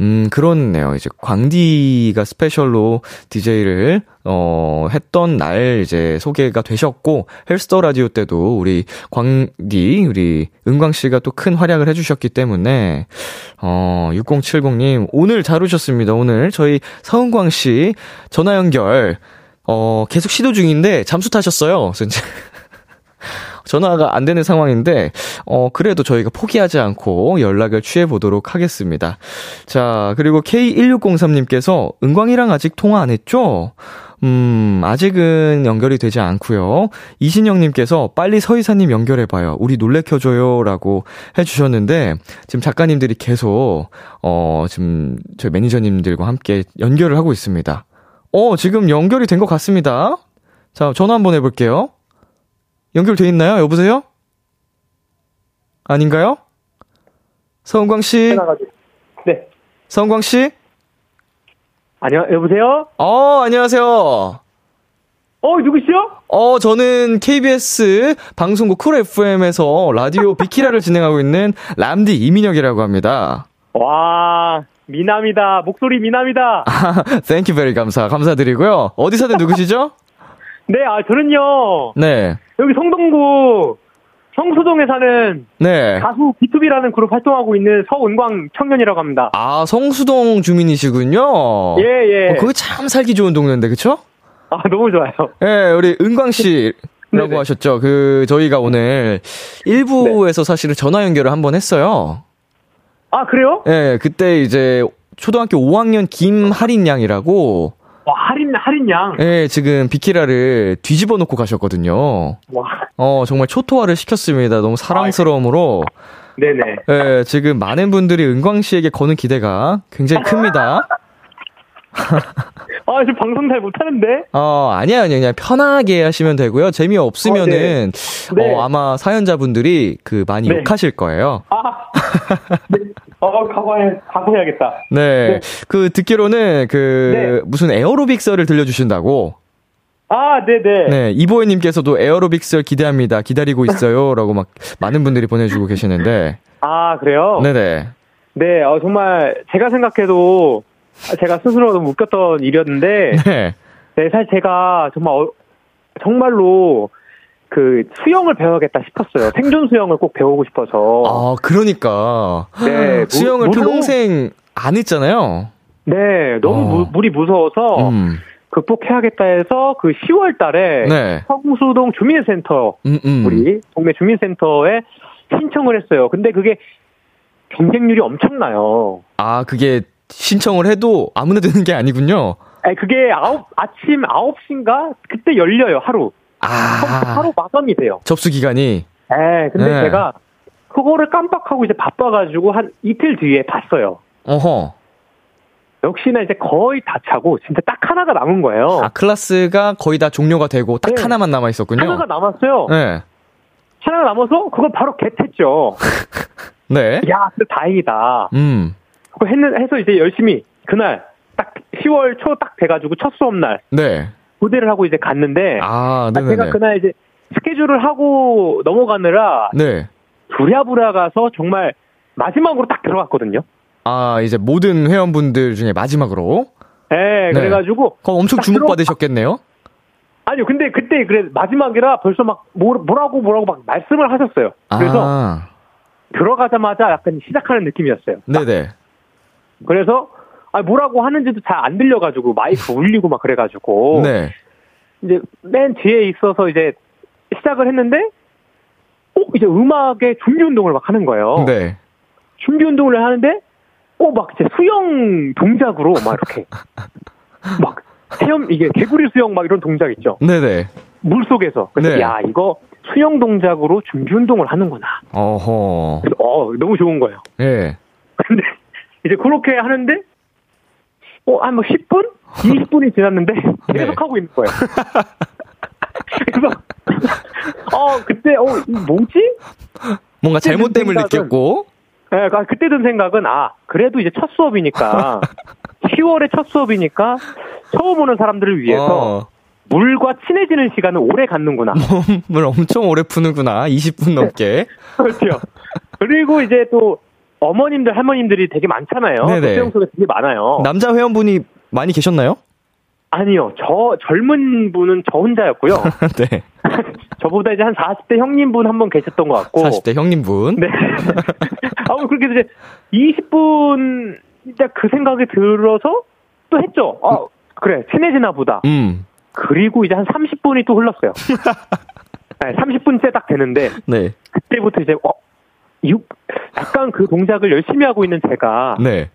Speaker 2: 음, 그렇네요. 이제 광디가 스페셜로 DJ를 어 했던 날 이제 소개가 되셨고 헬스터 라디오 때도 우리 광디 우리 은광 씨가 또 큰 활약을 해 주셨기 때문에 어 6070님 오늘 잘 오셨습니다. 오늘 저희 서은광 씨 전화 연결 어 계속 시도 중인데 잠수 타셨어요. 진짜 *laughs* 전화가 안 되는 상황인데, 어, 그래도 저희가 포기하지 않고 연락을 취해 보도록 하겠습니다. 자, 그리고 K1603 님께서 은광이랑 아직 통화 안 했죠? 음, 아직은 연결이 되지 않고요. 이신영 님께서 빨리 서희사님 연결해 봐요. 우리 놀래켜 줘요. 라고 해 주셨는데, 지금 작가님들이 계속, 어, 지금 저희 매니저님들과 함께 연결을 하고 있습니다. 어, 지금 연결이 된 것 같습니다. 자, 전화 한번 해 볼게요. 연결돼 있나요? 여보세요? 아닌가요? 서은광 씨?
Speaker 6: 네.
Speaker 2: 서은광 씨?
Speaker 6: 안녕, 여보세요?
Speaker 2: 어, 안녕하세요.
Speaker 6: 어, 누구시죠?
Speaker 2: 어, 저는 KBS 방송국 Cool FM에서 라디오 비키라를 진행하고 있는 람디 이민혁이라고 합니다.
Speaker 6: 와, 미남이다. 목소리 미남이다.
Speaker 2: 아, thank you very 감사, 감사드리고요. 어디 사는 누구시죠?
Speaker 6: 네, 아, 저는요.
Speaker 2: 네.
Speaker 6: 여기 성동구 성수동에 사는
Speaker 2: 네.
Speaker 6: 가수 BTOB라는 그룹 활동하고 있는 서은광 청년이라고 합니다.
Speaker 2: 아, 성수동 주민이시군요.
Speaker 6: 예, 예.
Speaker 2: 어, 거기 참 살기 좋은 동네인데, 그쵸?
Speaker 6: 아, 너무 좋아요.
Speaker 2: 예, 우리 은광 씨 라고
Speaker 6: 네네.
Speaker 2: 하셨죠. 그, 저희가 오늘 1부에서 사실은 전화 연결을 한번 했어요.
Speaker 6: 아, 그래요?
Speaker 2: 예, 그때 이제 초등학교 5학년 김하린 양이라고,
Speaker 6: 와, 할인, 할인 양.
Speaker 2: 예, 지금 비키라를 뒤집어 놓고 가셨거든요.
Speaker 6: 와,
Speaker 2: 어, 정말 초토화를 시켰습니다. 너무 사랑스러움으로.
Speaker 6: 네네.
Speaker 2: 예, 지금 많은 분들이 은광 씨에게 거는 기대가 굉장히 큽니다. *laughs*
Speaker 6: 아, 저 방송 잘 못하는데?
Speaker 2: 어, 아니야, 아니야. 그냥 편하게 하시면 되고요. 재미없으면은,
Speaker 6: 어, 네. 네.
Speaker 2: 어, 아마 사연자분들이 그 많이
Speaker 6: 네.
Speaker 2: 욕하실 거예요.
Speaker 6: 아, *laughs* 네. 어, 각오해, 각오해야겠다.
Speaker 2: 네.
Speaker 6: 네.
Speaker 2: 그, 듣기로는 그, 무슨 에어로빅설을 들려주신다고.
Speaker 6: 아, 네네.
Speaker 2: 네. 이보혜님께서도 에어로빅설 기대합니다. 기다리고 있어요. *laughs* 라고 막 많은 분들이 보내주고 계시는데.
Speaker 6: 아, 그래요?
Speaker 2: 네네.
Speaker 6: 네, 어, 정말 제가 생각해도 제가 스스로 너무 웃겼던 일이었는데, *laughs*
Speaker 2: 네.
Speaker 6: 네, 사실 제가 정말, 어, 정말로 그 수영을 배워야겠다 싶었어요. 생존 수영을 꼭 배우고 싶어서.
Speaker 2: 아, 그러니까.
Speaker 6: 네, 무-
Speaker 2: 수영을
Speaker 6: 물로-
Speaker 2: 평생 안 했잖아요.
Speaker 6: 네, 너무
Speaker 2: 어.
Speaker 6: 무- 물이 무서워서
Speaker 2: 음.
Speaker 6: 극복해야겠다 해서 그 10월 달에
Speaker 2: 네.
Speaker 6: 성수동 주민센터
Speaker 2: 음, 음.
Speaker 6: 우리 동네 주민센터에 신청을 했어요. 근데 그게 경쟁률이 엄청나요.
Speaker 2: 아, 그게 신청을 해도 아무나 되는 게 아니군요.
Speaker 6: 아니, 그게 아홉, 아침 9시인가? 그때 열려요, 하루.
Speaker 2: 아.
Speaker 6: 하루 마감이 돼요.
Speaker 2: 접수 기간이.
Speaker 6: 에 근데
Speaker 2: 네.
Speaker 6: 제가 그거를 깜빡하고 이제 바빠가지고 한 이틀 뒤에 봤어요.
Speaker 2: 어허.
Speaker 6: 역시나 이제 거의 다 차고 진짜 딱 하나가 남은 거예요.
Speaker 2: 아, 클래스가 거의 다 종료가 되고 딱
Speaker 6: 네.
Speaker 2: 하나만 남아 있었군요.
Speaker 6: 하나가 남았어요.
Speaker 2: 네.
Speaker 6: 하나가 남아서 그걸 바로 겟했죠. *laughs*
Speaker 2: 네.
Speaker 6: 야, 다행이다.
Speaker 2: 음.
Speaker 6: 그거 했는, 해서 이제 열심히 그날 딱 10월 초 딱 돼가지고 첫 수업 날
Speaker 2: 네.
Speaker 6: 고대를 하고 이제 갔는데
Speaker 2: 아,
Speaker 6: 아. 제가 그날 이제 스케줄을 하고 넘어가느라
Speaker 2: 네.
Speaker 6: 부랴부랴 가서 정말 마지막으로 딱 들어갔거든요.
Speaker 2: 아, 이제 모든 회원분들 중에 마지막으로.
Speaker 6: 예,
Speaker 2: 네.
Speaker 6: 그래가지고
Speaker 2: 그럼 엄청
Speaker 6: 딱
Speaker 2: 주목받으셨겠네요?
Speaker 6: 아니요, 근데 그때 그래 마지막이라 벌써 막 뭐, 뭐라고 뭐라고 막 말씀을 하셨어요. 그래서
Speaker 2: 아,
Speaker 6: 들어가자마자 약간 시작하는 느낌이었어요.
Speaker 2: 네네.
Speaker 6: 그래서 아 뭐라고 하는지도 잘 안 들려가지고 마이크 울리고 막 그래가지고 *laughs*
Speaker 2: 네.
Speaker 6: 이제 맨 뒤에 있어서 이제 시작을 했는데 어 이제 음악의 준비 운동을 막 하는 거예요.
Speaker 2: 네.
Speaker 6: 준비 운동을 하는데 어막 이제 수영 동작으로 막 이렇게 *laughs* 막 체험 이게 개구리 수영 막 이런 동작 있죠.
Speaker 2: 네네.
Speaker 6: 물 속에서. 그래서
Speaker 2: 네.
Speaker 6: 야 이거 수영 동작으로 준비 운동을 하는구나.
Speaker 2: 어허.
Speaker 6: 그래서 어 너무 좋은 거예요.
Speaker 2: 예.
Speaker 6: 근데 이제 그렇게 하는데 어 한 뭐 10분, 20분이 *laughs* 지났는데
Speaker 2: 네.
Speaker 6: 계속 하고 있는 거예요. *laughs* 그래서 어 그때 어 뭐지?
Speaker 2: 뭔가 잘못됨을
Speaker 6: 생각은-
Speaker 2: 느꼈고.
Speaker 6: 예, 그 그때 든 생각은 아 그래도 이제 첫 수업이니까 *laughs* 10월에 첫 수업이니까 처음 오는 사람들을 위해서
Speaker 2: 어,
Speaker 6: 물과 친해지는 시간을 오래 갖는구나.
Speaker 2: 몸을 엄청 오래 푸는구나. 20분 넘게.
Speaker 6: 그렇죠. 그리고 이제 또 어머님들 할머님들이 되게 많잖아요.
Speaker 2: 네네.
Speaker 6: 수영 속에 되게 많아요.
Speaker 2: 남자 회원분이 많이 계셨나요?
Speaker 6: 아니요, 저 젊은 분은 저 혼자였고요. *laughs*
Speaker 2: 네. *laughs*
Speaker 6: 저보다 이제 한 40대 형님분 한 분 계셨던 것 같고.
Speaker 2: 40대 형님분.
Speaker 6: 네. *laughs* 아무 그렇게 이제 20분 딱 그 생각이 들어서 또 했죠. 아, 그래 친해지나 보다.
Speaker 2: 음.
Speaker 6: 그리고 이제 한 30분이 또 흘렀어요. 네, 30분째 딱 되는데
Speaker 2: 네.
Speaker 6: 그때부터 이제 어, 육 약간 그 동작을 열심히 하고 있는 제가
Speaker 2: 네.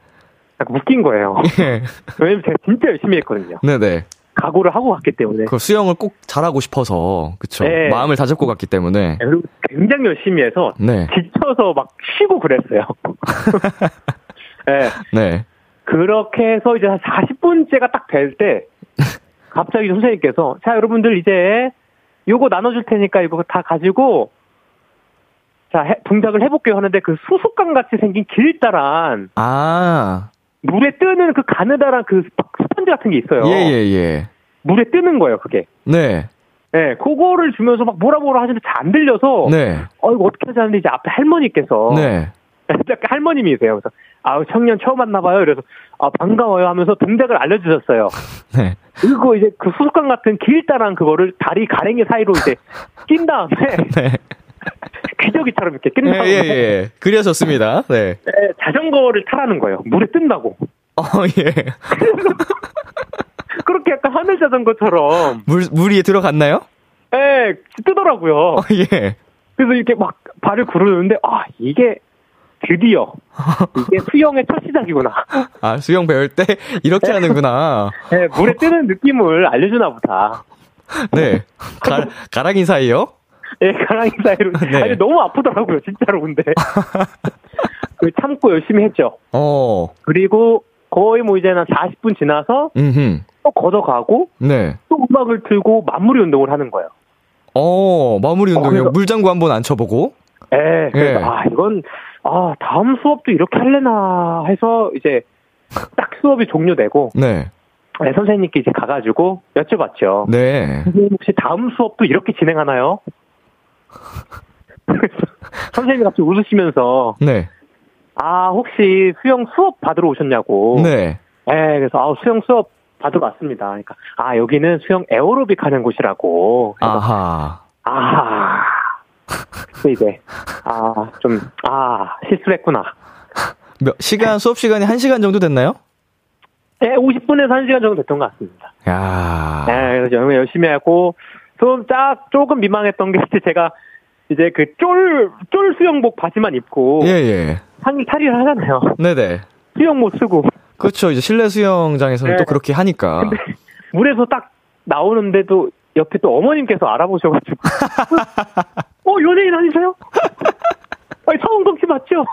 Speaker 6: 약간 웃긴 거예요. *laughs*
Speaker 2: 예.
Speaker 6: 왜냐면 제가 진짜 열심히 했거든요.
Speaker 2: 네네.
Speaker 6: 각오를 하고 갔기 때문에.
Speaker 2: 그 수영을 꼭 잘하고 싶어서. 그쵸.
Speaker 6: 네.
Speaker 2: 마음을 다잡고 갔기 때문에.
Speaker 6: 그리고 굉장히 열심히 해서
Speaker 2: 네.
Speaker 6: 지쳐서 막 쉬고 그랬어요. *laughs* 네.
Speaker 2: 네.
Speaker 6: 그렇게 해서 이제 한 40분째가 딱 될 때 갑자기 선생님께서 자 여러분들 이제 요거 나눠줄 테니까 이거 다 가지고 자 해- 동작을 해볼게요 하는데 그 수수깡 같이 생긴 길다란
Speaker 2: 아.
Speaker 6: 물에 뜨는 그 가느다란 그 스펀지 같은 게 있어요.
Speaker 2: 예, 예, 예.
Speaker 6: 물에 뜨는 거예요 그게.
Speaker 2: 네.
Speaker 6: 네, 그거를 주면서 막 뭐라 뭐라 하시는데 잘 안 들려서
Speaker 2: 네.
Speaker 6: 어 이거 어떻게 하지 하는데 이제 앞에 할머니께서
Speaker 2: 네. *laughs*
Speaker 6: 딱 할머님이세요. 그래서 아우 청년 처음 만나봐요. 그래서 아 반가워요 하면서 동작을 알려주셨어요. *laughs*
Speaker 2: 네.
Speaker 6: 그리고 이제 그 수수깡 같은 길다란 그거를 다리 가랭이 사이로 이제 낀 다음에 *laughs*
Speaker 2: 네.
Speaker 6: 기저귀처럼 이렇게 낀
Speaker 2: 예, 예, 예. 그려졌습니다. 네.
Speaker 6: 네, 자전거를 타라는 거예요. 물에 뜬다고.
Speaker 2: 어, 예. *laughs*
Speaker 6: 그렇게 약간 하늘 자전거처럼
Speaker 2: 물, 물 위에 들어갔나요?
Speaker 6: 예, 뜨더라고요.
Speaker 2: 어, 예.
Speaker 6: 그래서 이렇게 막 발을 구르는데 아 이게 드디어 이게 *laughs* 수영의 첫 시작이구나.
Speaker 2: 아, 수영 배울 때 이렇게 하는구나.
Speaker 6: 네, 물에 뜨는 느낌을 알려주나 보다.
Speaker 2: 네. 가, 가랑이 사이요?
Speaker 6: 예, 가랑이 사이로.
Speaker 2: 네.
Speaker 6: 아니, 너무 아프더라고요, 진짜로, 근데. *laughs* 그 참고 열심히 했죠.
Speaker 2: 어.
Speaker 6: 그리고 거의 뭐 이제 한 40분 지나서
Speaker 2: 음흠.
Speaker 6: 또 걷어가고
Speaker 2: 네.
Speaker 6: 또 음악을 틀고 마무리 운동을 하는 거예요.
Speaker 2: 어, 마무리 운동이요.
Speaker 6: 그래서-
Speaker 2: 물장구 한번 안 쳐보고.
Speaker 6: 예, 그래서
Speaker 2: 예.
Speaker 6: 아, 이건, 아, 다음 수업도 이렇게 할래나 해서 이제 딱 수업이 종료되고,
Speaker 2: 네.
Speaker 6: 네, 선생님께 이제 가가지고 여쭤봤죠.
Speaker 2: 네.
Speaker 6: 선생님 혹시 다음 수업도 이렇게 진행하나요? 그래서 *laughs* 선생님이 갑자기 웃으시면서
Speaker 2: 네.
Speaker 6: 아 혹시 수영 수업 받으러 오셨냐고.
Speaker 2: 네.
Speaker 6: 네, 그래서 아 수영 수업 받으러 왔습니다. 그러니까 아 여기는 수영 에어로빅 하는 곳이라고.
Speaker 2: 아하.
Speaker 6: 아, 그 이제, 아, 좀, 아, 실수를 했구나.
Speaker 2: 몇 시간 수업 시간이 1 시간 정도 됐나요?
Speaker 6: 네, 50분에서 1시간 정도 됐던 것 같습니다.
Speaker 2: 야.
Speaker 6: 네, 그래서 열심히 하고, 좀 짝, 조금 민망했던 게, 이제 제가, 이제 그 쫄, 쫄 수영복 바지만 입고,
Speaker 2: 예, 예.
Speaker 6: 상의 탈의를 하잖아요.
Speaker 2: 네네.
Speaker 6: 수영복 쓰고.
Speaker 2: 그렇죠. 이제 실내 수영장에서는
Speaker 6: 네.
Speaker 2: 또 그렇게 하니까.
Speaker 6: 근데 물에서 딱 나오는데도 옆에 또 어머님께서 알아보셔가지고 *laughs* 어 연예인 아니세요? 아니 서운동 씨 맞죠?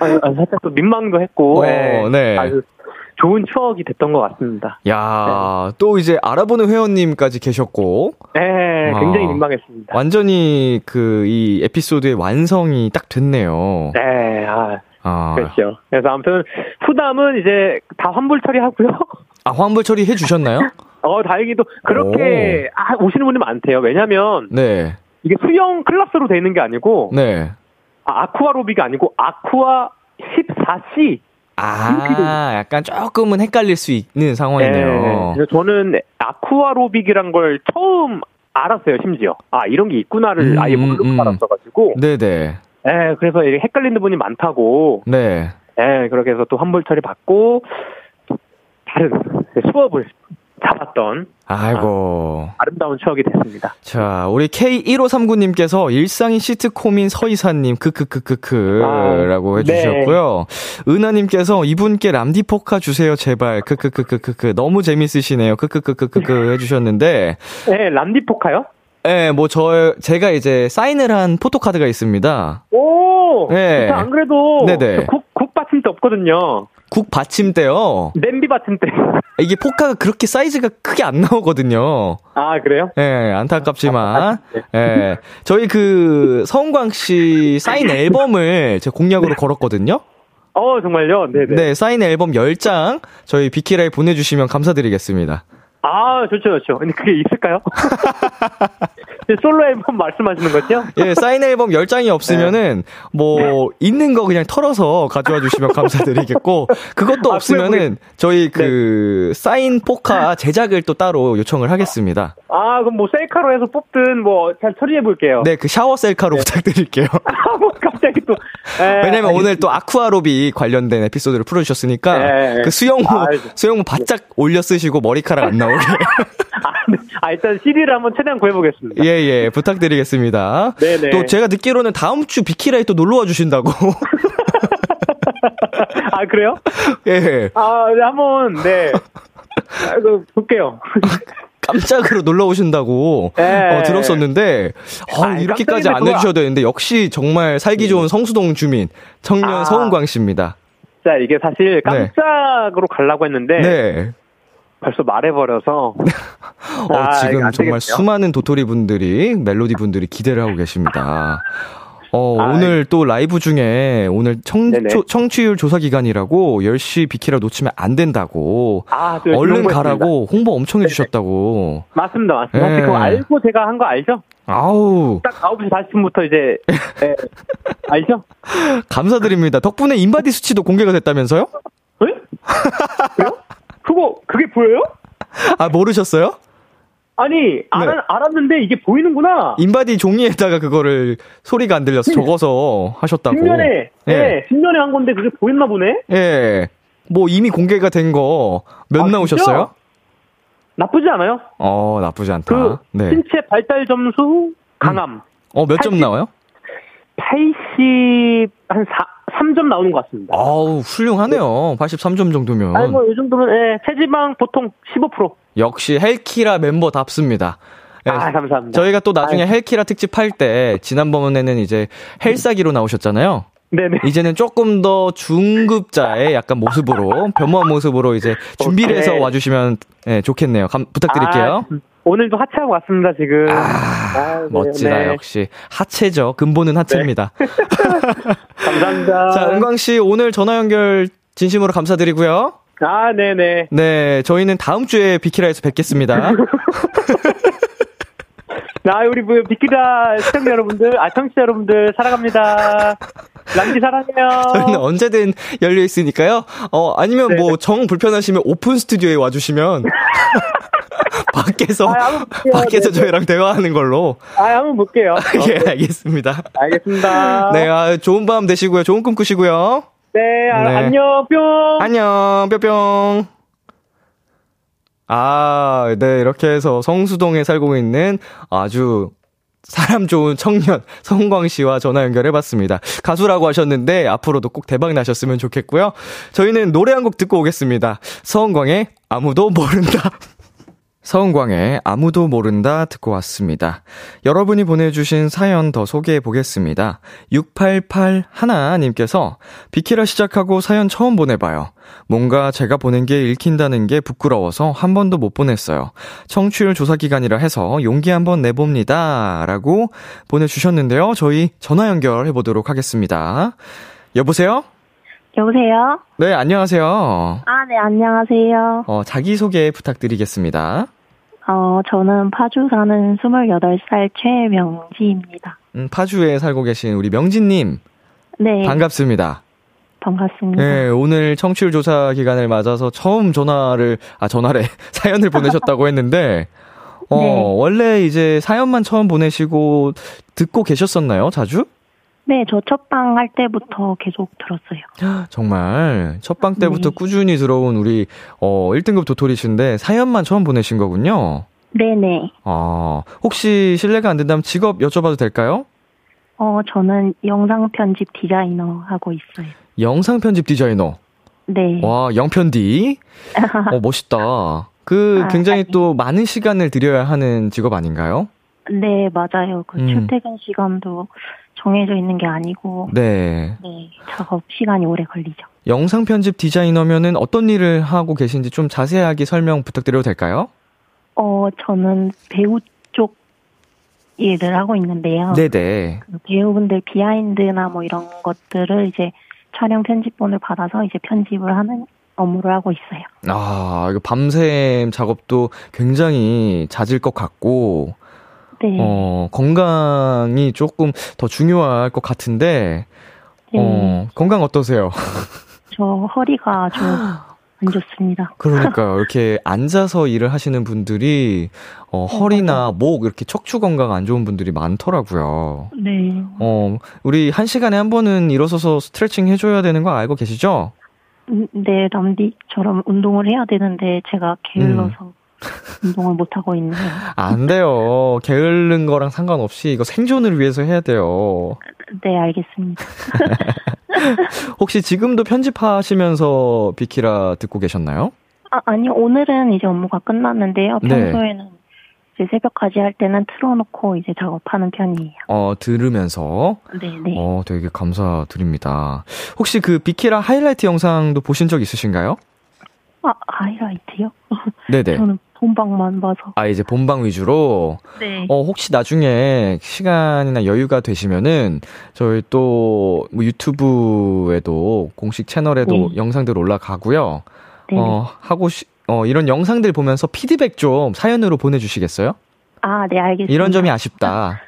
Speaker 6: 아니, 아니, 살짝 또 민망도 했고
Speaker 2: 어,
Speaker 6: 예.
Speaker 2: 네.
Speaker 6: 아주 좋은 추억이 됐던 것 같습니다.
Speaker 2: 야, 또 이제 알아보는 회원님까지 계셨고,
Speaker 6: 예, 굉장히
Speaker 2: 아.
Speaker 6: 민망했습니다.
Speaker 2: 완전히 그 이 에피소드의 완성이 딱 됐네요.
Speaker 6: 네, 아,
Speaker 2: 아,
Speaker 6: 그렇죠. 그래서 아무튼 후담은 이제 다 환불 처리하고요. *laughs*
Speaker 2: 아, 환불 처리해 주셨나요?
Speaker 6: 어, 다행히도 그렇게 아, 오시는 분이 많대요. 왜냐면
Speaker 2: 네,
Speaker 6: 이게 수영 클래스로 돼 있는 게 아니고
Speaker 2: 네.
Speaker 6: 아, 아쿠아로빅이 아니고 아쿠아 14C.
Speaker 2: 아, 약간 조금은 헷갈릴 수 있는 상황이네요.
Speaker 6: 그래서 저는 아쿠아로빅이란 걸 처음 알았어요, 심지어. 아, 이런 게 있구나를
Speaker 2: 음,
Speaker 6: 아예 모르고
Speaker 2: 음.
Speaker 6: 알았어가지고.
Speaker 2: 네네.
Speaker 6: 예, 그래서 헷갈리는 분이 많다고.
Speaker 2: 네.
Speaker 6: 예, 그렇게 해서 또 환불 처리 받고, 또 다른 수업을 잡았던
Speaker 2: 아이고.
Speaker 6: 아 름다운 추억이 됐습니다.
Speaker 2: 자, 우리 K1539님께서 일상인 시트콤인 서이사님, 크크크크크,
Speaker 6: 아,
Speaker 2: 라고 해주셨고요. 은하님께서 이분께 람디 포카 주세요, 제발. 크크크크크크. 너무 재밌으시네요. 크크크크크크 해주셨는데,
Speaker 6: 예, 람디 포카요?
Speaker 2: 예, 뭐, 저, 제가 이제 사인을 한 포토카드가 있습니다.
Speaker 6: 오!
Speaker 2: 네.
Speaker 6: 저안 그래도
Speaker 2: 네네.
Speaker 6: 저 국, 국 받침대 없거든요.
Speaker 2: 국 받침대요.
Speaker 6: 냄비 받침대. *laughs*
Speaker 2: 이게 포카가 그렇게 사이즈가 크게 안 나오거든요.
Speaker 6: 아, 그래요?
Speaker 2: 예, 안타깝지만, 예, 저희 그, 서은광 씨 사인 앨범을 제가 공약으로 걸었거든요?
Speaker 6: 어, 정말요? 네네.
Speaker 2: 네, 사인 앨범 10장 저희 비키라에 보내주시면 감사드리겠습니다.
Speaker 6: 아, 좋죠, 좋죠. 근데 그게 있을까요? *laughs* 솔로 앨범 말씀하시는 거죠?
Speaker 2: 예, 사인 앨범 10장이 없으면은, 뭐, 있는 거 그냥 털어서 가져와 주시면 감사드리겠고, 그것도
Speaker 6: 아,
Speaker 2: 없으면은, 저희 그, 사인 포카 제작을 또 따로 요청을 하겠습니다.
Speaker 6: 아, 그럼 뭐 셀카로 해서 뽑든 뭐 잘 처리해 볼게요.
Speaker 2: 네, 그 샤워 셀카로 부탁드릴게요. *laughs*
Speaker 6: 아, 뭐 *laughs* 또. 에,
Speaker 2: 왜냐면 오늘 또 아쿠아로비 관련된 에피소드를 풀어주셨으니까,
Speaker 6: 네.
Speaker 2: 그 수영모,
Speaker 6: 아,
Speaker 2: 수영모 바짝 올려 쓰시고 머리카락 안 나오게. *laughs*
Speaker 6: 아, 네. 아, 일단 CD를 한번 최대한 구해보겠습니다.
Speaker 2: 예, 예, 부탁드리겠습니다.
Speaker 6: 네네.
Speaker 2: 또 제가 듣기로는 다음 주 비키라에 또 놀러 와 주신다고. *laughs*
Speaker 6: 아, 그래요?
Speaker 2: 예.
Speaker 6: 아, 네, 한번, 네. 아, 볼게요.
Speaker 2: 깜짝으로 놀러 오신다고
Speaker 6: 예.
Speaker 2: 어, 들었었는데 어,
Speaker 6: 아이,
Speaker 2: 이렇게까지 안 해주셔도 되는데 역시 정말 살기 좋은 성수동 주민 청년
Speaker 6: 아.
Speaker 2: 서은광 씨입니다.
Speaker 6: 자, 이게 사실 깜짝으로 가려고 했는데.
Speaker 2: 네.
Speaker 6: 벌써 말해버려서. *laughs*
Speaker 2: 어,
Speaker 6: 아,
Speaker 2: 지금
Speaker 6: 안
Speaker 2: 정말
Speaker 6: 되겠네요.
Speaker 2: 수많은 도토리 분들이 멜로디 분들이 기대를 하고 계십니다. 어,
Speaker 6: 아,
Speaker 2: 오늘 또 라이브 중에 오늘 청,
Speaker 6: 네네.
Speaker 2: 초- 청취율 조사 기간이라고 10시 비키라 놓치면 안 된다고
Speaker 6: 아, 또 열심히
Speaker 2: 얼른. 가라고 홍보 엄청 해주셨다고.
Speaker 6: 맞습니다, 맞습니다.
Speaker 2: 예.
Speaker 6: 혹시 그거 알고 제가 한 거 알죠?
Speaker 2: 아우
Speaker 6: 딱 9시 40분부터 이제, 예, *laughs* 알죠?
Speaker 2: 감사드립니다. 덕분에 InBody 수치도 공개가 됐다면서요?
Speaker 6: 에? 그래요? 그거, 그게 보여요?
Speaker 2: 아 모르셨어요?
Speaker 6: 아니, 알아, 알았는데 이게 보이는구나.
Speaker 2: InBody 종이에다가 그거를 소리가 안 들려서 적어서 하셨다고.
Speaker 6: 뒷면에,
Speaker 2: 예.
Speaker 6: 네, 뒷면에 한 건데 그게 보였나 보네?
Speaker 2: 예. 뭐 이미 공개가 된 거 몇
Speaker 6: 아,
Speaker 2: 나오셨어요?
Speaker 6: 진짜? 나쁘지 않아요?
Speaker 2: 어, 나쁘지 않다.
Speaker 6: 그,
Speaker 2: 네.
Speaker 6: 신체 발달 점수, 강함.
Speaker 2: 어, 몇점
Speaker 6: 80.
Speaker 2: 나와요?
Speaker 6: 80, 한 4, 3점 나오는 것 같습니다.
Speaker 2: 아우, 훌륭하네요. 83점 정도면.
Speaker 6: 아니, 뭐, 이 정도면, 예, 체지방 보통 15%.
Speaker 2: 역시 헬키라 멤버답습니다. 예,
Speaker 6: 아, 감사합니다.
Speaker 2: 저희가 또 나중에
Speaker 6: 아유.
Speaker 2: 헬키라 특집 할 때, 지난번에는 이제 헬사기로 나오셨잖아요.
Speaker 6: 네네.
Speaker 2: 이제는 조금 더 중급자의 약간 모습으로, *laughs* 변모한 모습으로 이제 준비를 해서
Speaker 6: 오케이.
Speaker 2: 와주시면 예, 좋겠네요. 감- 부탁드릴게요.
Speaker 6: 아, 오늘도 하체하고 왔습니다, 지금.
Speaker 2: 아,
Speaker 6: 아, 네,
Speaker 2: 멋지다,
Speaker 6: 네.
Speaker 2: 역시. 하체죠. 근본은 하체입니다. *laughs*
Speaker 6: 감사합니다. *laughs*
Speaker 2: 자, 은광씨, 오늘 전화 연결 진심으로 감사드리고요.
Speaker 6: 아, 네네.
Speaker 2: 네, 저희는 다음 주에 비키라에서 뵙겠습니다. *laughs*
Speaker 6: 나 우리 뭐 비키라 시청자 여러분들, 아 청취자 여러분들 사랑합니다. 람디 사랑해요. *laughs*
Speaker 2: 저희는 언제든 열려 있으니까요. 어, 아니면
Speaker 6: 네.
Speaker 2: 뭐정 불편하시면 오픈 스튜디오에 와주시면 *laughs* 밖에서
Speaker 6: 아.
Speaker 2: 밖에서
Speaker 6: 네, 네.
Speaker 2: 저희랑 대화하는 걸로.
Speaker 6: 아, 한번 볼게요. *laughs*
Speaker 2: 예, 알겠습니다.
Speaker 6: 알겠습니다.
Speaker 2: 네, 아, 좋은 밤 되시고요. 좋은 꿈 꾸시고요.
Speaker 6: 네, 아,
Speaker 2: 네.
Speaker 6: 안녕, 뿅.
Speaker 2: 안녕, 뿅뿅. 아, 네, 이렇게 해서 성수동에 살고 있는 아주 사람 좋은 청년 *laughs* 성광 씨와 전화 연결해 봤습니다. 가수라고 하셨는데 앞으로도 꼭 대박 나셨으면 좋겠고요. 저희는 노래 한 곡 듣고 오겠습니다. 서은광의 아무도 모른다. *laughs* 서은광의 아무도 모른다 듣고 왔습니다. 여러분이 보내주신 사연 더 소개해 보겠습니다. 688 하나님께서 비키라 시작하고 사연 처음 보내봐요. 뭔가 제가 보낸 게 읽힌다는 게 부끄러워서 한 번도 못 보냈어요. 청취율 조사 기간이라 해서 용기 한번 내봅니다. 라고 보내주셨는데요. 저희 전화 연결해 보도록 하겠습니다. 여보세요?
Speaker 7: 여보세요?
Speaker 2: 네, 안녕하세요.
Speaker 7: 아, 네, 안녕하세요.
Speaker 2: 어, 자기소개 부탁드리겠습니다.
Speaker 7: 어, 저는 파주 사는 28살 최명지입니다.
Speaker 2: 음, 파주에 살고 계신 우리 명진님,
Speaker 7: 네,
Speaker 2: 반갑습니다.
Speaker 7: 반갑습니다.
Speaker 2: 네, 오늘 청취율 조사 기간을 맞아서 처음 전화를, 아, 전화래, *laughs* 사연을 보내셨다고 했는데, 어,
Speaker 7: 네.
Speaker 2: 원래 이제 사연만 처음 보내시고 듣고 계셨었나요, 자주?
Speaker 7: 네, 저 첫방 할 때부터 계속 들었어요.
Speaker 2: 정말, 첫방 때부터
Speaker 7: 네.
Speaker 2: 꾸준히 들어온 우리, 어, 1등급 도토리신데, 사연만 처음 보내신 거군요.
Speaker 7: 네네.
Speaker 2: 아, 혹시 실례가 안 된다면 직업 여쭤봐도 될까요?
Speaker 7: 어, 저는 영상 편집 디자이너 하고 있어요.
Speaker 2: 영상 편집 디자이너.
Speaker 7: 네.
Speaker 2: 와, 영편디. 어, 멋있다. 그
Speaker 7: 아,
Speaker 2: 굉장히
Speaker 7: 아니.
Speaker 2: 또 많은 시간을 들여야 하는 직업 아닌가요?
Speaker 7: 네, 맞아요. 그
Speaker 2: 음.
Speaker 7: 출퇴근 시간도 정해져 있는 게 아니고,
Speaker 2: 네.
Speaker 7: 네, 작업 시간이 오래 걸리죠.
Speaker 2: 영상 편집 디자이너면은 어떤 일을 하고 계신지 좀 자세하게 설명 부탁드려도 될까요?
Speaker 7: 어, 저는 배우 쪽 일을 하고 있는데요.
Speaker 2: 네네.
Speaker 7: 그 배우분들 비하인드나 뭐 이런 것들을 이제 촬영 편집본을 받아서 이제 편집을 하는 업무를 하고 있어요.
Speaker 2: 아, 이거 밤샘 작업도 굉장히 잦을 것 같고,
Speaker 7: 네.
Speaker 2: 어, 건강이 조금 더 중요할 것 같은데,
Speaker 7: 네.
Speaker 2: 어, 건강 어떠세요? *laughs*
Speaker 7: 저 허리가 좀 안 좋습니다.
Speaker 2: 그러니까요. *laughs* 이렇게 앉아서 일을 하시는 분들이, 어, 허리나 목, 이렇게 척추 건강 안 좋은 분들이 많더라고요.
Speaker 7: 네.
Speaker 2: 어, 우리 한 시간에 한 번은 일어서서 스트레칭 해줘야 되는 거 알고 계시죠?
Speaker 7: 음, 네, 람디처럼 운동을 해야 되는데 제가 게을러서
Speaker 2: 음.
Speaker 7: 운동을 못 하고 있네요.
Speaker 2: 안 돼요. 게으른 거랑 상관없이 이거 생존을 위해서 해야 돼요.
Speaker 7: 네, 알겠습니다. *laughs*
Speaker 2: 혹시 지금도 편집하시면서 비키라 듣고 계셨나요?
Speaker 7: 아, 아니요. 오늘은 이제 업무가 끝났는데요.
Speaker 2: 네.
Speaker 7: 평소에는 이제 새벽까지 할 때는 틀어놓고 이제 작업하는 편이에요.
Speaker 2: 어, 들으면서.
Speaker 7: 네, 네.
Speaker 2: 어, 되게 감사드립니다. 혹시 그 비키라 하이라이트 영상도 보신 적 있으신가요?
Speaker 7: 아, 하이라이트요?
Speaker 2: 네네.
Speaker 7: 저는 본방만 봐서.
Speaker 2: 아, 이제 본방 위주로.
Speaker 7: 네.
Speaker 2: 어, 혹시 나중에 시간이나 여유가 되시면은 저희 또 뭐 유튜브에도 공식 채널에도
Speaker 7: 네.
Speaker 2: 영상들 올라가고요.
Speaker 7: 네.
Speaker 2: 어, 하고 시, 어, 이런 영상들 보면서 피드백 좀 사연으로 보내주시겠어요?
Speaker 7: 아, 네, 알겠습니다.
Speaker 2: 이런 점이 아쉽다.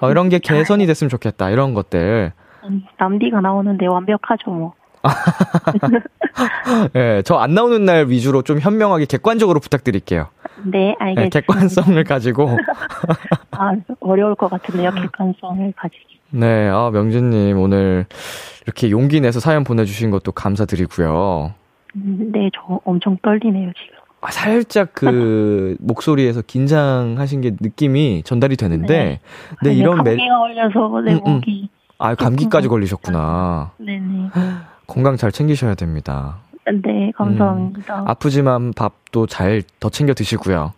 Speaker 2: 어, 이런 게 개선이 됐으면 좋겠다. 이런 것들.
Speaker 7: 음, 남디가 나오는데 완벽하죠, 뭐. *laughs*
Speaker 2: 예, 저안 나오는 날 위주로 좀 현명하게 객관적으로 부탁드릴게요.
Speaker 7: 네,
Speaker 2: 예,
Speaker 7: 알겠습니다.
Speaker 2: 객관성을 가지고. *laughs*
Speaker 7: 아, 어려울 것 같은데요, 객관성을 가지기.
Speaker 2: 네, 아, 명진님 오늘 이렇게 용기 내서 사연 보내주신 것도 감사드리고요.
Speaker 7: 음, 네, 저 엄청 떨리네요, 지금.
Speaker 2: 아, 살짝 그 *laughs* 목소리에서 긴장하신 게 느낌이 전달이 되는데, 네,
Speaker 7: 아니,
Speaker 2: 이런 매,
Speaker 7: 감기가 걸려서 내
Speaker 2: 음, 음.
Speaker 7: 목이.
Speaker 2: 아, 감기까지 걸리셨구나.
Speaker 7: 네네. *gasps*
Speaker 2: 건강 잘 챙기셔야 됩니다.
Speaker 7: 네, 감사합니다.
Speaker 2: 아프지만 밥도 잘 더 챙겨 드시고요.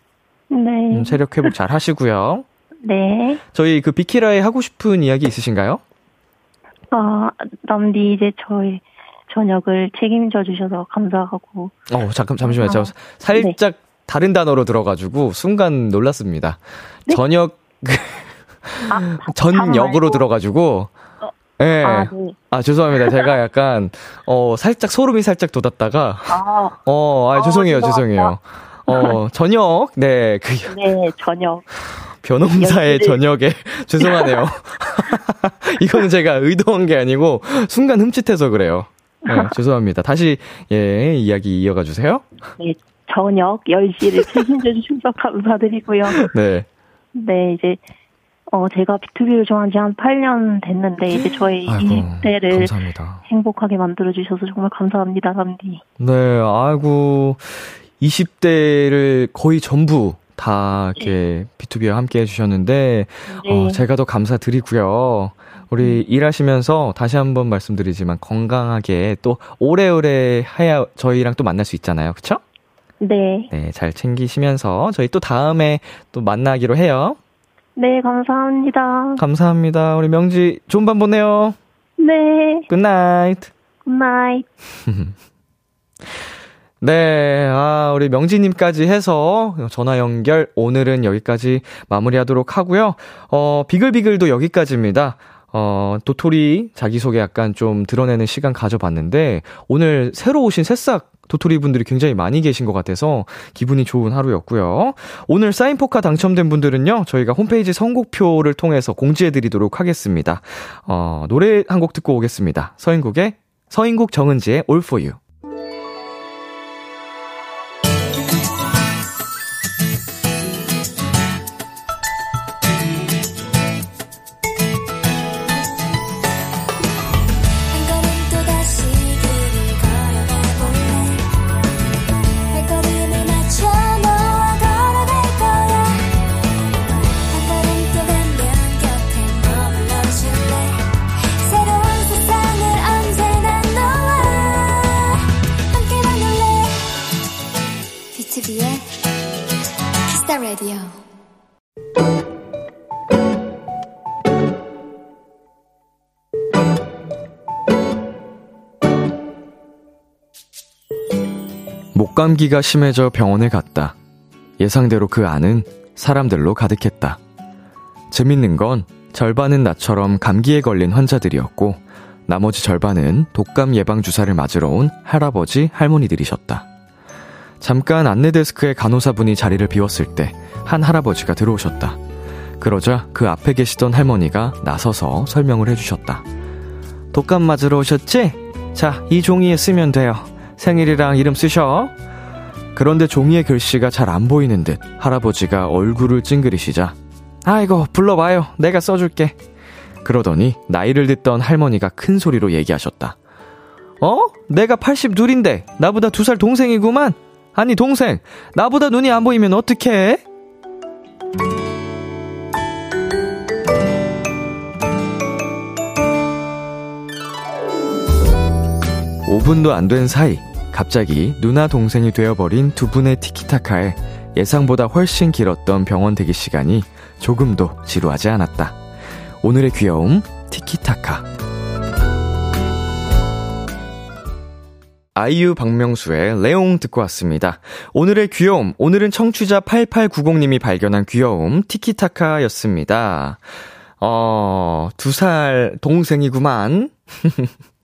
Speaker 7: 네.
Speaker 2: 음, 체력 회복 잘 하시고요.
Speaker 7: 네.
Speaker 2: 저희 그 비키라에 하고 싶은 이야기 있으신가요?
Speaker 7: 아, 남디 이제 저의 저녁을 책임져 주셔서 감사하고.
Speaker 2: 어, 잠깐, 잠시만요. 저
Speaker 7: 아,
Speaker 2: 살짝 다른 단어로 들어가지고 순간 놀랐습니다.
Speaker 7: 네?
Speaker 2: 저녁,
Speaker 7: 아, *laughs* 밥
Speaker 2: 전역으로. 들어가지고, 예.
Speaker 7: 아,
Speaker 2: 아,
Speaker 7: 네.
Speaker 2: 죄송합니다. 제가 약간, 어, 살짝 소름이 살짝 돋았다가,
Speaker 7: 아,
Speaker 2: 어, 아,
Speaker 7: 어,
Speaker 2: 죄송해요,
Speaker 7: 죄송합니다.
Speaker 2: 죄송해요. 어, 저녁, 네, 그,
Speaker 7: 네, 저녁.
Speaker 2: 변호사의. 저녁에 *laughs* 죄송하네요. *laughs* 이거는 제가 의도한 게 아니고 순간 흠칫해서 그래요. 네, *laughs* 죄송합니다. 다시 예 이야기 이어가 주세요.
Speaker 7: 네, 저녁 10시를 책임져 주셔서 감사드리고요.
Speaker 2: 네.
Speaker 7: 네, 이제, 어, 제가 B2B를 좋아한 지 한 8년 됐는데, 이제 저의
Speaker 2: 아이고,
Speaker 7: 20대를
Speaker 2: 감사합니다.
Speaker 7: 행복하게 만들어주셔서 정말 감사합니다, 람디.
Speaker 2: 네, 아이고 20대를 거의 전부 다 이렇게 B2B와 함께 해주셨는데
Speaker 7: 네.
Speaker 2: 어, 제가 더 감사드리고요. 우리 일하시면서 다시 한번 말씀드리지만 건강하게 또 오래오래 해야 저희랑 또 만날 수 있잖아요. 그쵸?
Speaker 7: 네.
Speaker 2: 네, 잘 챙기시면서 저희 또 다음에 또 만나기로 해요.
Speaker 7: 네, 감사합니다.
Speaker 2: 감사합니다. 우리 명지 좋은 밤 보내요.
Speaker 7: 네,
Speaker 2: Good
Speaker 7: night. Good night. *laughs*
Speaker 2: 네, 아, 우리 명지님까지 해서 전화 연결 오늘은 여기까지 마무리하도록 하고요. 어, 비글비글도 여기까지입니다. 어, 도토리 자기소개 약간 좀 드러내는 시간 가져봤는데, 오늘 새로 오신 새싹 도토리 분들이 굉장히 많이 계신 것 같아서 기분이 좋은 하루였고요. 오늘 사인 포카 당첨된 분들은요, 저희가 홈페이지 선곡표를 통해서 공지해드리도록 하겠습니다. 어, 노래 한 곡 듣고 오겠습니다. 서인국의, 서인국 정은지의 All For You. 목감기가 심해져 병원에 갔다. 예상대로 그 안은 사람들로 가득했다. 재밌는 건 절반은 나처럼 감기에 걸린 환자들이었고, 나머지 절반은 독감 예방 주사를 맞으러 온 할아버지, 할머니들이셨다. 잠깐 안내 데스크에 간호사분이 자리를 비웠을 때 한 할아버지가 들어오셨다. 그러자 그 앞에 계시던 할머니가 나서서 설명을 해주셨다. 독감 맞으러 오셨지? 자, 이 종이에 쓰면 돼요. 생일이랑 이름 쓰셔. 그런데 종이의 글씨가 잘 안 보이는 듯 할아버지가 얼굴을 찡그리시자 아이고 불러봐요 내가 써줄게 그러더니 나이를 듣던 할머니가 큰 소리로 얘기하셨다 어? 내가 82인데 나보다 두 살 동생이구만 아니 동생 나보다 눈이 안 보이면 어떡해? 5분도 안 된 사이 갑자기 누나 동생이 되어버린 두 분의 티키타카에 예상보다 훨씬 길었던 병원 대기 시간이 조금도 지루하지 않았다. 오늘의 귀여움 티키타카 아이유 박명수의 레옹 듣고 왔습니다. 오늘의 귀여움, 오늘은 청취자 8890님이 발견한 귀여움 티키타카였습니다. 어, 두 살 동생이구만. *laughs*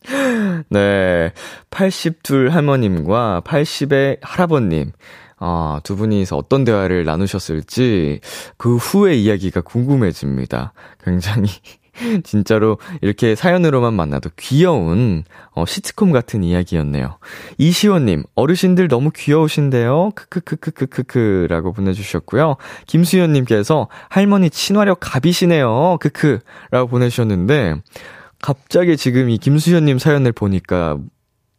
Speaker 2: 네. 82 할머님과 80의 할아버님. 아, 두 분이서 어떤 대화를 나누셨을지 그 후의 이야기가 궁금해집니다. 굉장히 *laughs* 진짜로 이렇게 사연으로만 만나도 귀여운 어, 시트콤 같은 이야기였네요. 이시원님, 어르신들 너무 귀여우신데요? 크크크크크크크라고 보내주셨고요. 김수현님께서 할머니 친화력 갑이시네요. 크크라고 보내주셨는데 갑자기 지금 이 김수현님 사연을 보니까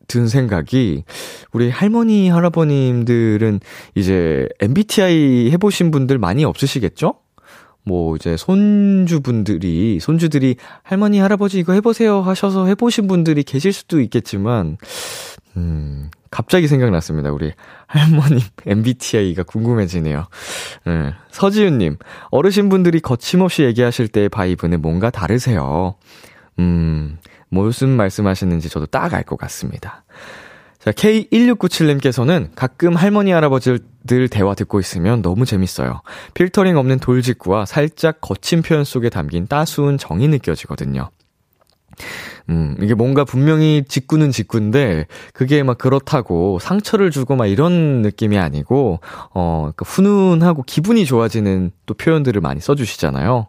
Speaker 2: 든 생각이 우리 할머니 할아버님들은 이제 MBTI 해보신 분들 많이 없으시겠죠? 뭐 이제 손주분들이 손주들이 할머니 할아버지 이거 해보세요 하셔서 해보신 분들이 계실 수도 있겠지만 음 갑자기 생각났습니다 우리 할머니 MBTI가 *laughs* 궁금해지네요. 네. 서지윤님 어르신분들이 거침없이 얘기하실 때의 바이브는 뭔가 다르세요. 음, 무슨 말씀하시는지 저도 딱 알 것 같습니다. 자, K1697님께서는 가끔 할머니, 할아버지들 대화 듣고 있으면 너무 재밌어요. 필터링 없는 돌직구와 살짝 거친 표현 속에 담긴 따스운 정이 느껴지거든요. 음, 이게 뭔가 분명히 직구는 직구인데, 그게 막 그렇다고 상처를 주고 막 이런 느낌이 아니고, 어, 그 훈훈하고 기분이 좋아지는 또 표현들을 많이 써주시잖아요.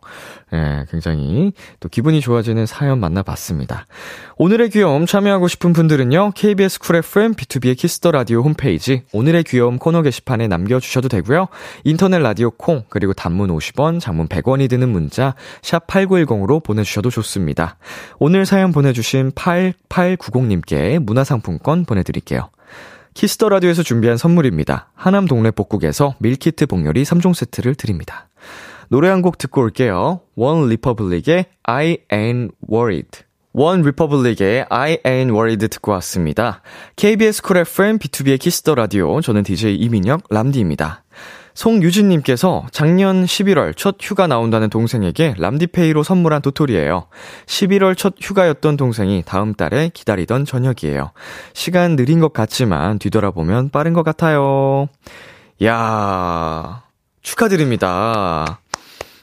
Speaker 2: 예, 굉장히 또 기분이 좋아지는 사연 만나봤습니다. 오늘의 귀여움 참여하고 싶은 분들은요, KBS 쿨 FM B2B의 키스터 라디오 홈페이지, 오늘의 귀여움 코너 게시판에 남겨주셔도 되고요. 인터넷 라디오 콩, 그리고 단문 50원, 장문 100원이 드는 문자, 샵 8910으로 보내주셔도 좋습니다. 오늘 사연 보내 주신 8890님께 문화상품권 보내드릴게요. Kiss the Radio에서 준비한 선물입니다. 하남 동네 복국에서 밀키트 복요리 3종 세트를 드립니다. 노래 한 곡 듣고 올게요. OneRepublic의 I ain't worried. OneRepublic의 I ain't worried 듣고 왔습니다. KBS 쿨 FM B2B의 키스터 라디오. 저는 DJ 이민혁 람디입니다. 송유진님께서 작년 11월 첫 휴가 나온다는 동생에게 람디페이로 선물한 도토리예요. 11월 첫 휴가였던 동생이 다음 달에 기다리던 전역이에요. 시간 느린 것 같지만 뒤돌아보면 빠른 것 같아요. 야 축하드립니다.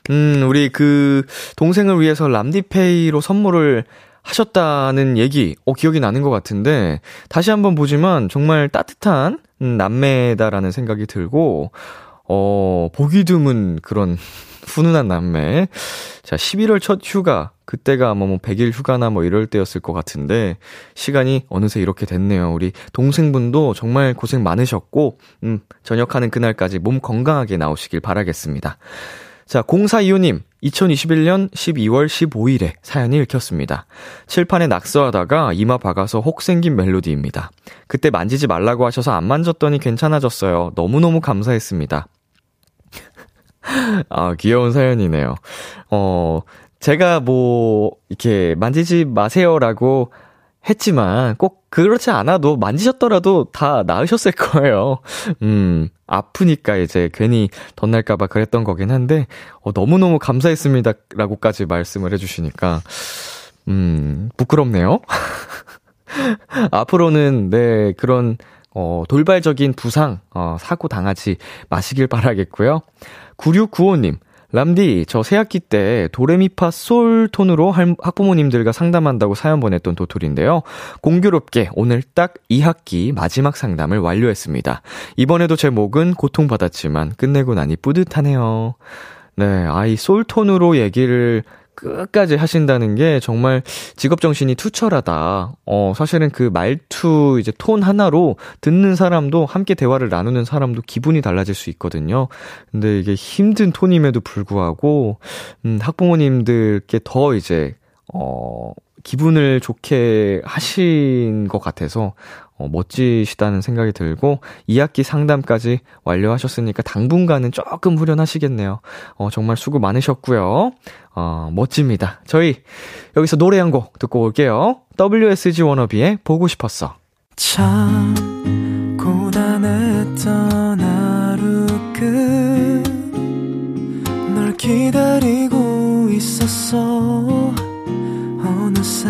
Speaker 2: 음, 우리 그 동생을 위해서 람디페이로 선물을 하셨다는 얘기, 어, 기억이 나는 것 같은데, 다시 한번 보지만 정말 따뜻한 음, 남매다라는 생각이 들고, 어, 보기 드문 그런 *laughs* 훈훈한 남매. 자, 11월 첫 휴가. 그때가 아마 뭐 100일 휴가나 뭐 이럴 때였을 것 같은데, 시간이 어느새 이렇게 됐네요. 우리 동생분도 정말 고생 많으셨고, 음, 전역하는 그날까지 몸 건강하게 나오시길 바라겠습니다. 자, 0425님, 2021년 12월 15일에 사연이 읽혔습니다. 칠판에 낙서하다가 이마 박아서 혹 생긴 멜로디입니다. 그때 만지지 말라고 하셔서 안 만졌더니 괜찮아졌어요. 너무너무 감사했습니다. *laughs* 아, 귀여운 사연이네요. 어, 제가 뭐, 이렇게 만지지 마세요라고 했지만 꼭 그렇지 않아도 만지셨더라도 다 나으셨을 거예요. 음, 아프니까 이제 괜히 덧날까봐 그랬던 거긴 한데, 어, 너무너무 감사했습니다. 라고까지 말씀을 해주시니까, 음, 부끄럽네요. *laughs* 앞으로는, 네, 그런, 어, 돌발적인 부상, 어, 사고 당하지 마시길 바라겠고요. 9695님, 람디, 저 새학기 때 도레미파 솔 톤으로 할, 학부모님들과 상담한다고 사연 보냈던 도토리인데요. 공교롭게 오늘 딱 2학기 마지막 상담을 완료했습니다. 이번에도 제 목은 고통받았지만 끝내고 나니 뿌듯하네요. 네, 아이 솔 톤으로 얘기를 끝까지 하신다는 게 정말 직업 정신이 투철하다. 어, 사실은 그 말투 이제 톤 하나로 듣는 사람도 함께 대화를 나누는 사람도 기분이 달라질 수 있거든요. 근데 이게 힘든 톤임에도 불구하고 음, 학부모님들께 더 이제 어 기분을 좋게 하신 것 같아서 어, 멋지시다는 생각이 들고 2학기 상담까지 완료하셨으니까 당분간은 조금 후련하시겠네요. 어, 정말 수고 많으셨고요. 어, 멋집니다. 저희 여기서 노래 한 곡 듣고 올게요. WSG 워너비의 보고 싶었어.
Speaker 1: 참 고단했던 하루 끝널 기다리고 있었어 어느새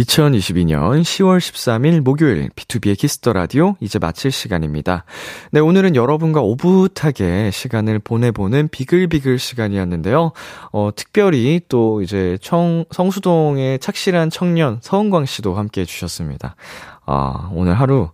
Speaker 2: 2022년 10월 13일 목요일 B2B의 키스터 라디오 이제 마칠 시간입니다. 네, 오늘은 여러분과 오붓하게 시간을 보내보는 비글비글 시간이었는데요. 어, 특별히 또 이제 청, 성수동의 착실한 청년 서은광 씨도 함께 해주셨습니다. 아, 오늘 하루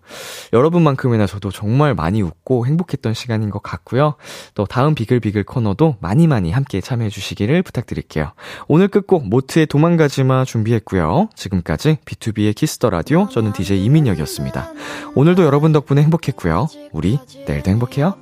Speaker 2: 여러분만큼이나 저도 정말 많이 웃고 행복했던 시간인 것 같고요. 또 다음 비글비글 코너도 많이 많이 함께 참여해 주시기를 부탁드릴게요. 오늘 끝곡 모트의 도망가지마 준비했고요. 지금까지 B2B의 키스터 라디오 저는 DJ 이민혁이었습니다. 오늘도 여러분 덕분에 행복했고요. 우리 내일도 행복해요.